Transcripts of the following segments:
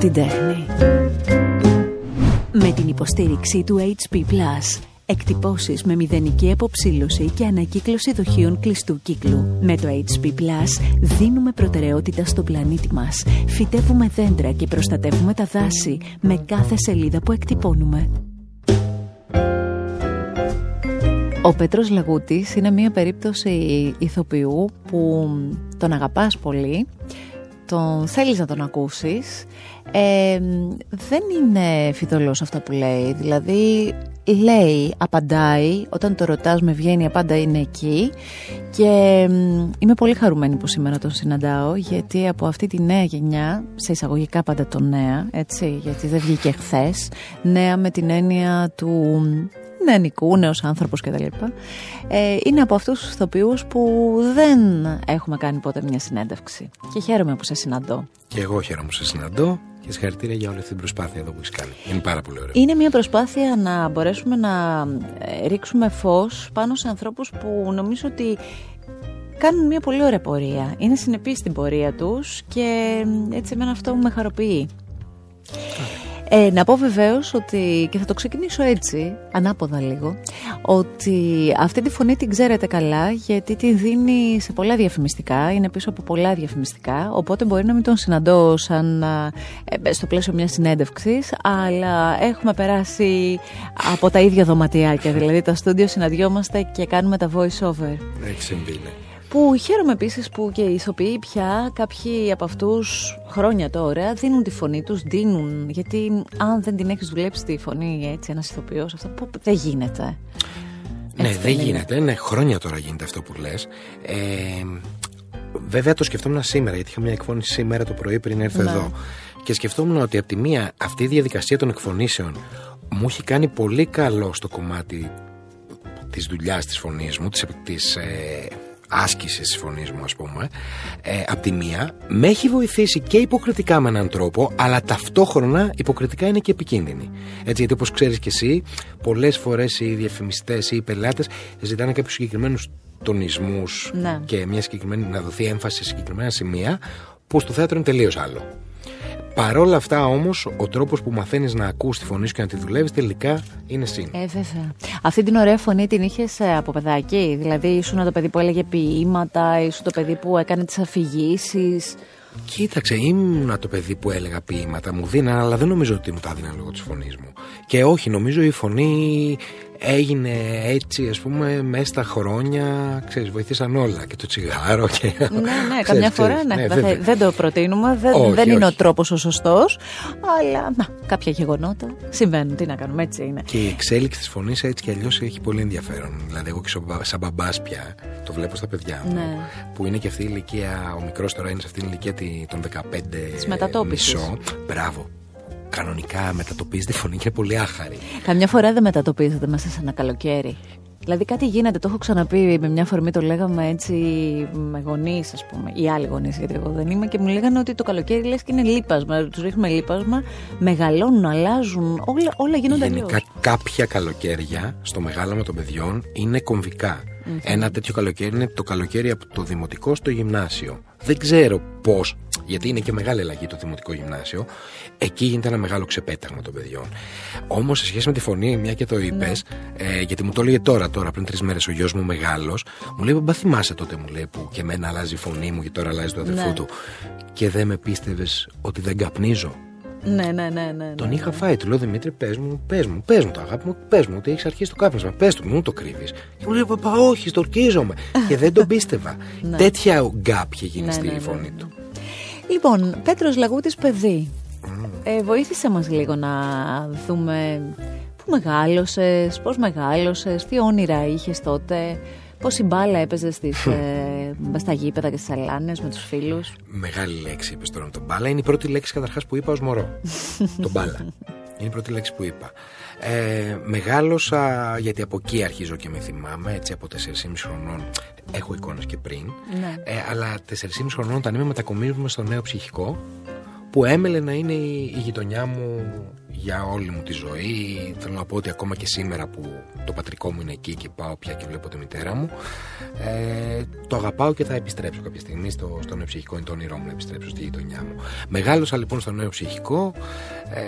την τέχνη. Με την υποστήριξη του HP Plus, εκτυπώσεις με μηδενική αποψήλωση και ανακύκλωση δοχείων κλειστού κύκλου. Με το HP Plus δίνουμε προτεραιότητα στον πλανήτη μας. Φυτεύουμε δέντρα και προστατεύουμε τα δάση με κάθε σελίδα που εκτυπώνουμε. Ο Πέτρος Λαγούτης είναι μια περίπτωση ηθοποιού που τον αγαπάς πολύ, τον θέλεις να τον ακούσεις. Ε, δεν είναι φιδωλός αυτά που λέει, δηλαδή λέει, απαντάει, όταν το ρωτάς με βγαίνει απάντα είναι εκεί και είμαι πολύ χαρούμενη που σήμερα τον συναντάω γιατί από αυτή τη νέα γενιά, σε εισαγωγικά πάντα το νέα, έτσι, γιατί δεν βγήκε χθες, νέα με την έννοια του νεανικού, νέος άνθρωπος κτλ. Ε, είναι από αυτούς τους ηθοποιού που δεν έχουμε κάνει ποτέ μια συνέντευξη. Και χαίρομαι που σε συναντώ. Και εγώ χαίρομαι που σε συναντώ και συγχαρητήρια για όλη αυτή την προσπάθεια εδώ που έχεις κάνει. Είναι πάρα πολύ ωραίο. Είναι μια προσπάθεια να μπορέσουμε να ε, ρίξουμε φως πάνω σε ανθρώπους που νομίζω ότι κάνουν μια πολύ ωραία πορεία. Είναι συνεπείς στην πορεία τους και έτσι εμένα αυτό μου με χαροποιεί. Ε, να πω βεβαίως ότι, και θα το ξεκινήσω έτσι, ανάποδα λίγο, ότι αυτή τη φωνή την ξέρετε καλά γιατί τη δίνει σε πολλά διαφημιστικά, είναι πίσω από πολλά διαφημιστικά, οπότε μπορεί να μην τον συναντώ σαν ε, στο πλαίσιο μιας συνέντευξης, αλλά έχουμε περάσει από τα ίδια δωματιάκια, δηλαδή τα στούντιο συναντιόμαστε και κάνουμε τα voice over. Έχει συμβεί, ναι. Που χαίρομαι επίσης που και οι ηθοποιοί πια, κάποιοι από αυτούς χρόνια τώρα, δίνουν τη φωνή τους, δίνουν. Γιατί αν δεν την έχεις δουλέψει τη φωνή έτσι, ένας ηθοποιός, αυτό που δεν γίνεται. Ναι, δεν γίνεται. Ναι, χρόνια τώρα γίνεται αυτό που λες. Ε, βέβαια το σκεφτόμουν σήμερα, γιατί είχα μια εκφώνηση σήμερα το πρωί πριν έρθω ναι. εδώ. Και σκεφτόμουν ότι από τη μία αυτή η διαδικασία των εκφωνήσεων μου έχει κάνει πολύ καλό στο κομμάτι της δουλειάς της φωνής μου, της, της ε, άσκηση τη φωνή μου, ας πούμε, ε, από τη μία, με έχει βοηθήσει και υποκριτικά με έναν τρόπο, αλλά ταυτόχρονα υποκριτικά είναι και επικίνδυνη. Έτσι, γιατί όπως ξέρεις και εσύ, πολλές φορές οι διαφημιστές ή οι πελάτες ζητάνε κάποιους συγκεκριμένους τονισμούς ναι. και μια συγκεκριμένη, να δοθεί έμφαση σε συγκεκριμένα σημεία, που στο θέατρο είναι τελείως άλλο. Παρόλα αυτά όμως, ο τρόπος που μαθαίνεις να ακούς τη φωνή σου και να τη δουλεύεις τελικά είναι συν. Ε, βέβαια. Αυτή την ωραία φωνή την είχες ε, από παιδάκι; Δηλαδή, ήσουν το παιδί που έλεγε ποίηματα, ήσουν το παιδί που έκανε τις αφηγήσεις; Κοίταξε, ήμουν το παιδί που έλεγα ποίηματα, μου δίναν, αλλά δεν νομίζω ότι μου τα δίναν λόγω της φωνής μου. Και όχι, νομίζω η φωνή έγινε έτσι ας πούμε μέσα στα χρόνια ξέρεις βοηθήσαν όλα και το τσιγάρο και... Ναι, ναι, καμιά φορά ναι, ναι δεν το προτείνουμε δεν, δεν είναι ο τρόπος ο σωστός αλλά να, κάποια γεγονότα συμβαίνουν, τι να κάνουμε έτσι είναι. Και η εξέλιξη της φωνής έτσι κι αλλιώς έχει πολύ ενδιαφέρον. Δηλαδή εγώ και σαν μπαμπάς πια το βλέπω στα παιδιά μου ναι. που είναι και αυτή η ηλικία, ο μικρός τώρα είναι σε αυτή την ηλικία των 15 μισό, μπράβο κανονικά μετατοπίζει τη φωνή και είναι πολύ άχαρη. Καμιά φορά δεν μετατοπίζεται μέσα σε ένα καλοκαίρι. Δηλαδή κάτι γίνεται, το έχω ξαναπεί με μια φορμή, το λέγαμε έτσι με γονείς, ας πούμε, ή άλλοι γονείς, γιατί εγώ δεν είμαι, και μου λέγανε ότι το καλοκαίρι λες και είναι λίπασμα. Τους ρίχνουμε λίπασμα, μεγαλώνουν, αλλάζουν, όλα, όλα γίνονται αλλιώς. Γενικά, κάποια καλοκαίρια στο μεγάλωμα των παιδιών είναι κομβικά. Ένα τέτοιο καλοκαίρι είναι το καλοκαίρι από το δημοτικό στο γυμνάσιο. Δεν ξέρω πώς, γιατί είναι και μεγάλη αλλαγή το δημοτικό γυμνάσιο. Εκεί γίνεται ένα μεγάλο ξεπέταγμα των παιδιών. Όμως, σε σχέση με τη φωνή, μια και το είπες, ναι. ε, γιατί μου το έλεγε τώρα, τώρα πριν τρεις μέρες ο γιος μου μεγάλος, μου λέει: Μπα θυμάσαι τότε, μου λέει, που και εμένα αλλάζει η φωνή μου και τώρα αλλάζει το αδερφό ναι. του. Και δεν με πίστευες ότι δεν καπνίζω. Ναι, ναι, ναι, ναι, Τον είχα φάει, του λέω Δημήτρη, πες μου, πες μου, πες μου το αγάπη μου, πες μου ότι έχεις αρχίσει το κάπνισμα. Πες του, μου το κρύβεις. Και μου λέει Παπα, όχι, στορκίζομαι. και δεν τον πίστευα. ναι. Τέτοια γκάπ είχε γίνει στη φωνή του. Λοιπόν, Πέτρος Λαγούτης παιδί. Ε, βοήθησε μας λίγο να δούμε πού μεγάλωσες, πώς μεγάλωσες, τι όνειρα είχες τότε, πώς η μπάλα έπαιζε στις, ε, στα γήπεδα και στις αλάνες με τους φίλους. Μεγάλη λέξη είπες τώρα με τον μπάλα. Είναι η πρώτη λέξη καταρχάς που είπα ως μωρό. τον μπάλα. Είναι η πρώτη λέξη που είπα. Ε, μεγάλωσα, γιατί από εκεί αρχίζω και με θυμάμαι, έτσι από 4,5 χρονών. Έχω εικόνες και πριν. Ναι. Ε, αλλά 4,5 χρονών όταν είμαι μετακομίζουμε στο νέο ψυχικό που έμελε να είναι η, η γειτονιά μου για όλη μου τη ζωή. Θέλω να πω ότι ακόμα και σήμερα που το πατρικό μου είναι εκεί και πάω πια και βλέπω τη μητέρα μου, ε, το αγαπάω και θα επιστρέψω κάποια στιγμή στο, στο νεοψυχικό. Είναι το όνειρό μου να επιστρέψω στη γειτονιά μου. Μεγάλωσα λοιπόν στο νεοψυχικό ε,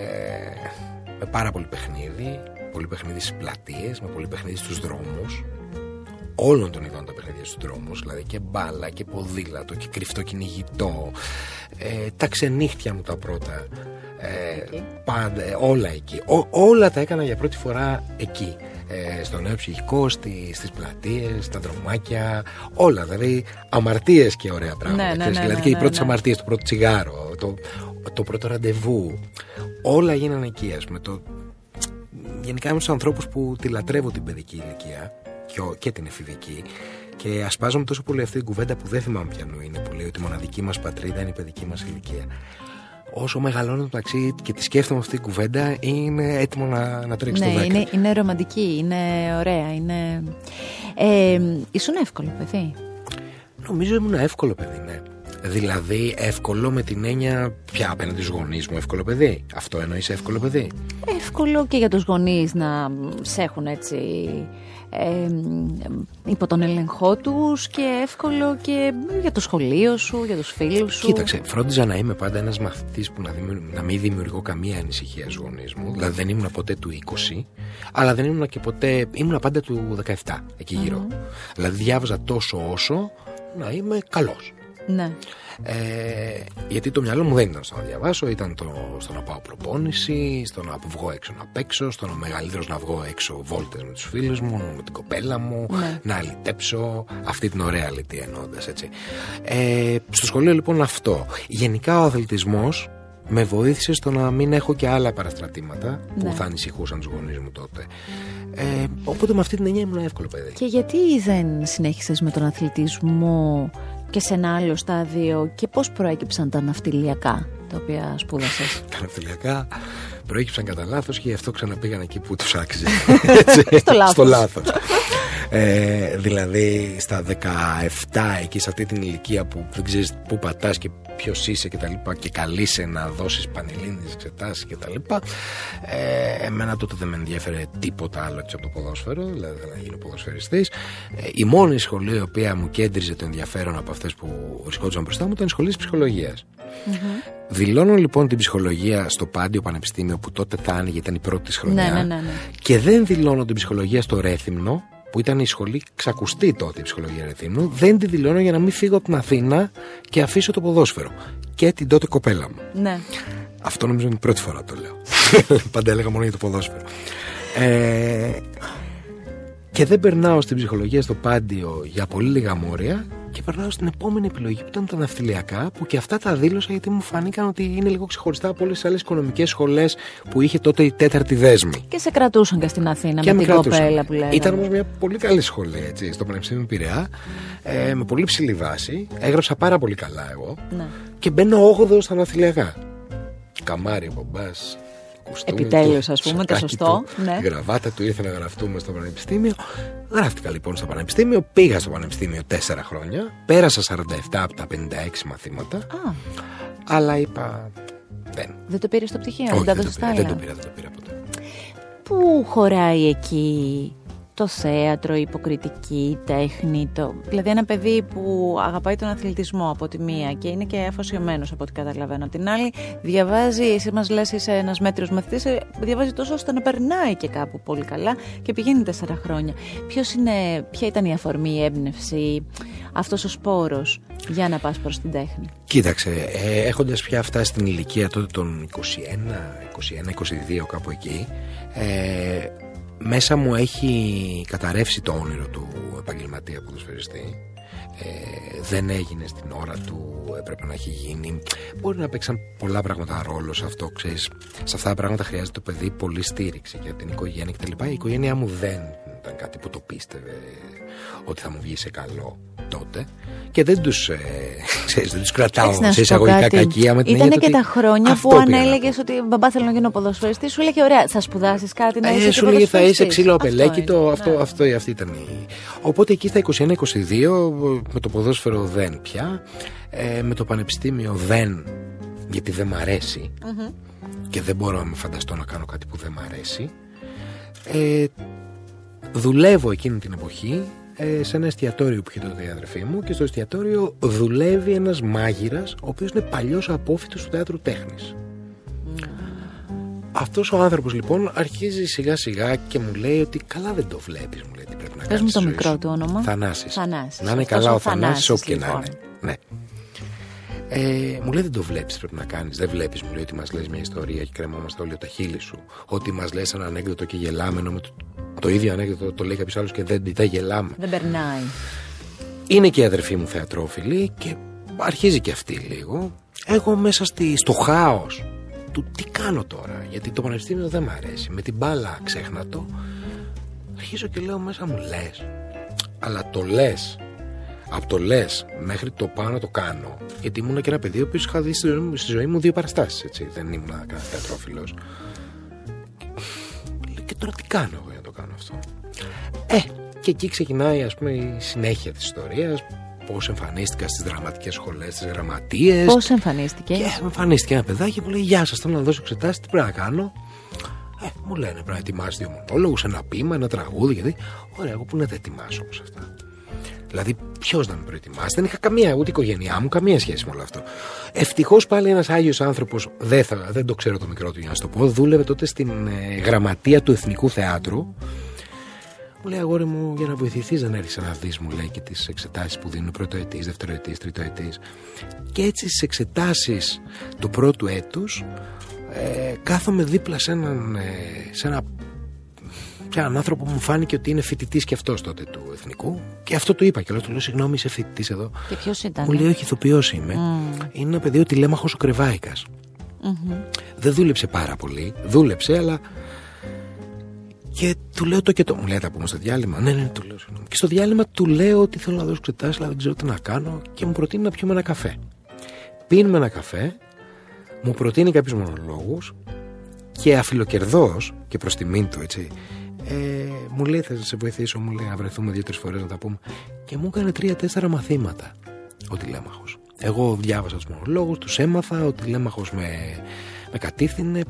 με πάρα πολύ παιχνίδι, πολύ παιχνίδι στις πλατείες, με πολύ παιχνίδι στους δρόμους όλων των ειδών τα παιχνίδια στους δρόμους δηλαδή και μπάλα και ποδήλατο και κρυφτό κυνηγητό. Ε, τα ξενύχτια μου τα πρώτα ε, πάντα, όλα εκεί. Όλα τα έκανα για πρώτη φορά εκεί. Ε, στο νέο ψυχικό, στη, στις πλατείες, στα δρομάκια όλα δηλαδή αμαρτίες και ωραία πράγματα. Ναι, ναι, ναι, δηλαδή ναι, και οι ναι, πρώτες ναι. αμαρτίες, το πρώτο τσιγάρο το, το πρώτο ραντεβού. Όλα γίνανε εκεί ας πούμε το, γενικά είμαι στους ανθρώπους που τη λατρεύω την παιδική ηλικία και, ο- και την εφηβική και ασπάζομαι τόσο πολύ αυτή την κουβέντα που δεν θυμάμαι ποιανού είναι που λέει ότι η μοναδική μας πατρίδα είναι η παιδική μας ηλικία όσο μεγαλώνω μεταξύ και τη σκέφτομαι αυτή την κουβέντα είναι έτοιμο να, να τρέξει Ναι, το 10 είναι, είναι ρομαντική, είναι ωραία, είναι... Ε, ήσουν εύκολο παιδί; Νομίζω ήμουν εύκολο παιδί, ναι. Δηλαδή εύκολο με την έννοια πια απέναντι στους γονείς μου εύκολο παιδί. Αυτό εννοείς εύκολο παιδί. Εύκολο και για τους γονείς να σε έχουν έτσι ε, υπό τον έλεγχό τους και εύκολο και για το σχολείο σου, για τους φίλους σου. Κοίταξε, φρόντιζα να είμαι πάντα ένας μαθητής που να, δημιου- να μην δημιουργώ καμία ανησυχία στους γονείς μου. Δηλαδή δεν ήμουν ποτέ του 20, αλλά δεν ήμουν και ποτέ. ήμουν πάντα του 17 εκεί γύρω. Δηλαδή διάβαζα τόσο όσο να είμαι καλός. Ναι. Ε, γιατί το μυαλό μου δεν ήταν στο να διαβάσω, ήταν το, στο να πάω προπόνηση, στο να βγω έξω να παίξω, στο να μεγαλύτερος να βγω έξω βόλτες με τους φίλους μου, με την κοπέλα μου, Ναι. να αλυτέψω. Αυτή την ωραία αλητή εννοώντας έτσι. Ε, στο σχολείο λοιπόν αυτό. Γενικά ο αθλητισμός με βοήθησε στο να μην έχω και άλλα παραστρατήματα που Ναι. θα ανησυχούσαν τους γονείς μου τότε. Ε, οπότε με αυτή την έννοια ήμουν εύκολο παιδί. Και γιατί δεν συνέχισες με τον αθλητισμό και σε ένα άλλο στάδιο και πώς προέκυψαν τα ναυτιλιακά τα οποία σπούδασες; Τα ναυτιλιακά προέκυψαν κατά λάθος και γι' αυτό ξαναπήγαν εκεί που τους άξιζε. Έτσι, Στο λάθος. στο λάθος. Ε, δηλαδή στα 17 εκεί σε αυτή την ηλικία που δεν ξέρεις πού πατάς και ποιος είσαι και τα λοιπά και καλείσαι να δώσεις πανελλήνιες εξετάσεις και τα λοιπά ε, εμένα τότε δεν με ενδιαφέρε τίποτα άλλο έτσι από το ποδόσφαιρο δηλαδή δεν να γίνω ποδοσφαιριστής ε, η μόνη σχολή η οποία μου κέντριζε το ενδιαφέρον από αυτές που βρισκόντουσαν μπροστά μου ήταν η σχολή της ψυχολογίας Δηλώνω λοιπόν την ψυχολογία στο Πάντιο Πανεπιστήμιο που τότε θα άνοιγε, ήταν η πρώτη της χρονιά. Ναι, ναι, ναι, ναι. Και δεν δηλώνω την ψυχολογία στο Ρέθυμνο, που ήταν η σχολή ξακουστή τότε η ψυχολογία Ρέθυμνου. Δεν τη δηλώνω για να μην φύγω από την Αθήνα και αφήσω το ποδόσφαιρο. Και την τότε κοπέλα μου. ναι. Αυτό νομίζω είναι η πρώτη φορά το λέω. Πάντα έλεγα μόνο για το ποδόσφαιρο. Ε, και δεν περνάω στην ψυχολογία στο Πάντιο για πολύ λίγα μόρια και περνάω στην επόμενη επιλογή που ήταν τα ναυτιλιακά που και αυτά τα δήλωσα γιατί μου φάνηκαν ότι είναι λίγο ξεχωριστά από όλες τις άλλες οικονομικές σχολές που είχε τότε η τέταρτη δέσμη. Και σε κρατούσαν και στην Αθήνα Και με με την κρατούσαν. κοπέλα που λέγαμε. Ήταν όμως μια πολύ καλή σχολή έτσι, στο Πανεπιστήμιο Πειραιά, ε, με πολύ ψηλή βάση. Έγραψα πάρα πολύ καλά εγώ Ναι. και μπαίνω 8ο στα ναυτιλιακά. Καμάρι ο μπαμπά. Επιτέλους, ας πούμε, το σωστό, ναι. Η γραβάτα του ήρθε να γραφτούμε στο Πανεπιστήμιο. Γράφτηκα λοιπόν στο Πανεπιστήμιο, πήγα στο Πανεπιστήμιο 4 χρόνια. Πέρασα 47 από τα 56 μαθήματα. Α, Αλλά είπα. Δεν. δεν το πήρες στο πτυχίο, Όχι, δεν τα δεν, το έδωσες πήρα, τα δεν άλλα. το πήρα, δεν το πήρα ποτέ. Πού χωράει εκεί το θέατρο, η υποκριτική, η τέχνη, το... δηλαδή ένα παιδί που αγαπάει τον αθλητισμό από τη μία και είναι και αφοσιωμένος από ό,τι καταλαβαίνω. Από την άλλη διαβάζει, εσύ μας λες είσαι ένας μέτριος μαθητής, ε, διαβάζει τόσο ώστε να περνάει και κάπου πολύ καλά και πηγαίνει τέσσερα χρόνια. Ποιος είναι, ποια ήταν η αφορμή, η έμπνευση, αυτός ο σπόρος για να πας προς την τέχνη; Κοίταξε, ε, έχοντας πια φτάσει στην ηλικία τότε των 21, 21, 22 κάπου εκεί, ε, μέσα μου έχει καταρρεύσει το όνειρο του επαγγελματία ποδοσφαιριστή. Ε, δεν έγινε στην ώρα του, έπρεπε να έχει γίνει. Μπορεί να παίξαν πολλά πράγματα ρόλο σε αυτό, ξέρεις. Σε αυτά τα πράγματα χρειάζεται το παιδί πολύ στήριξη για την οικογένεια κτλ. Η οικογένειά μου δεν ήταν κάτι που το πίστευε ότι θα μου βγει σε καλό τότε και δεν τους, ε, ξέρεις, δεν τους κρατάω Έτσι, να σε σου πω εισαγωγικά κάτι. κακία με την Ήτανε έννοια και ότι τα χρόνια αυτό που αν πήγα να έλεγε ότι μπαμπά θέλω να γίνω ποδοσφαιριστής, σου έλεγε ωραία, θα σπουδάσεις κάτι να είσαι ε, και σου λέγε θα είσαι ποδοσφαιριστής». ξύλο Αυτό απελέκητο, είναι, αυτό, ναι. αυτό, αυτή ήταν η... Οπότε εκεί στα 21-22 με το ποδόσφαιρο δεν πια, ε, με το πανεπιστήμιο δεν γιατί δεν μ' αρεσει και δεν μπορώ να με φανταστώ να κάνω κάτι που δεν μ' αρέσει. Ε, δουλεύω εκείνη την εποχή ε, σε ένα εστιατόριο που είχε τότε η αδερφή μου και στο εστιατόριο δουλεύει ένας μάγειρας ο οποίος είναι παλιός απόφυτος του θέατρου τέχνης. Αυτός ο άνθρωπος λοιπόν αρχίζει σιγά σιγά και μου λέει ότι καλά δεν το βλέπεις μου λέει τι πρέπει να Πες μου το μικρό του όνομα Θανάσης. Θανάσης. Να είναι Αυτός καλά ο ο Θανάσης όπου και να λοιπόν. είναι ναι. Ε, μου λέει δεν το βλέπεις πρέπει να κάνεις Δεν βλέπεις μου λέει ότι μας λες μια ιστορία Και κρεμόμαστε όλοι τα χείλη σου Ότι μας λες ένα ανέκδοτο και γελάμε Ενώ με το, το ίδιο ανέκδοτο το λέει κάποιος άλλος Και δεν, δεν γελάμε Δεν περνάει. είναι και η αδερφή μου θεατρόφιλη και αρχίζει και αυτή λίγο. Εγώ μέσα στη, στο χάος του τι κάνω τώρα, γιατί το πανεπιστήμιο δεν μ' αρέσει. Με την μπάλα ξέχνα το. Αρχίζω και λέω μέσα μου λες. Αλλά το λες. Από το λες μέχρι το πάνω το κάνω. Γιατί ήμουν και ένα παιδί που είχα δει στη ζωή μου, στη ζωή μου δύο παραστάσεις, έτσι. Δεν ήμουν κανένας θεατρόφιλος. Και τώρα τι κάνω εγώ για να το κάνω αυτό; Ε, και εκεί ξεκινάει ας πούμε η συνέχεια της ιστορίας Πώς εμφανίστηκα στις δραματικές σχολές, στις γραμματείες Πώς εμφανίστηκες; Και εμφανίστηκε ένα παιδάκι που λέει Γεια σας, θέλω να δώσω εξετάσεις, τι πρέπει να κάνω; Ε, μου λένε πρέπει να ετοιμάσεις δύο μονόλογους, ένα ποίημα, ένα τραγούδι γιατί Ωραία, εγώ που να τα ετοιμάσω όμως αυτά Δηλαδή, ποιος να με προετοιμάσει. Δεν είχα καμία, ούτε η οικογένειά μου, καμία σχέση με όλο αυτό. Ευτυχώς πάλι ένας Άγιος άνθρωπος, δεν, θα- δεν το ξέρω το μικρό του για να σου το πω, δούλευε τότε στην ε, γραμματεία του Εθνικού Θεάτρου. Μου λέει, αγόρι μου, για να βοηθηθείς, δεν έρθει να δεις, μου λέει, και τις εξετάσεις που δίνουν πρωτοετή, δευτεροετή, τριτοετή. Και έτσι στις εξετάσεις του πρώτου έτους, ε, κάθομαι δίπλα σε έναν, ε, σε ένα και έναν άνθρωπο που μου φάνηκε ότι είναι φοιτητής και αυτός τότε του εθνικού. Και αυτό του είπα και λέω: Του λέω, Συγγνώμη, είσαι φοιτητής εδώ. Και ποιος ήταν. Μου λέει: Όχι, ηθοποιός είμαι. Είναι ένα παιδί ο τηλέμαχο ο κρεβαικα Δεν δούλεψε πάρα πολύ. Δούλεψε, αλλά. Και του λέω το και το. Μου λέει: Θα πούμε στο διάλειμμα. Ναι, ναι, του λέω. συγγνώμη. Και στο διάλειμμα του λέω ότι θέλω να δώσω εξετάσεις, αλλά δεν ξέρω τι να κάνω. Και μου προτείνει να πιούμε ένα καφέ. Πίνουμε ένα καφέ, μου προτείνει κάποιους μονολόγους και αφιλοκερδός και προς τιμήν του, έτσι. Ε, μου λέει: Θα σε βοηθήσω, μου λέει: Να βρεθούμε δύο-τρεις φορές να τα πούμε. Και μου έκανε τρία-τέσσερα μαθήματα ο τηλέμαχο. Εγώ διάβασα τους μονολόγους, τους έμαθα, ο τηλέμαχο με, με κατήφθηνε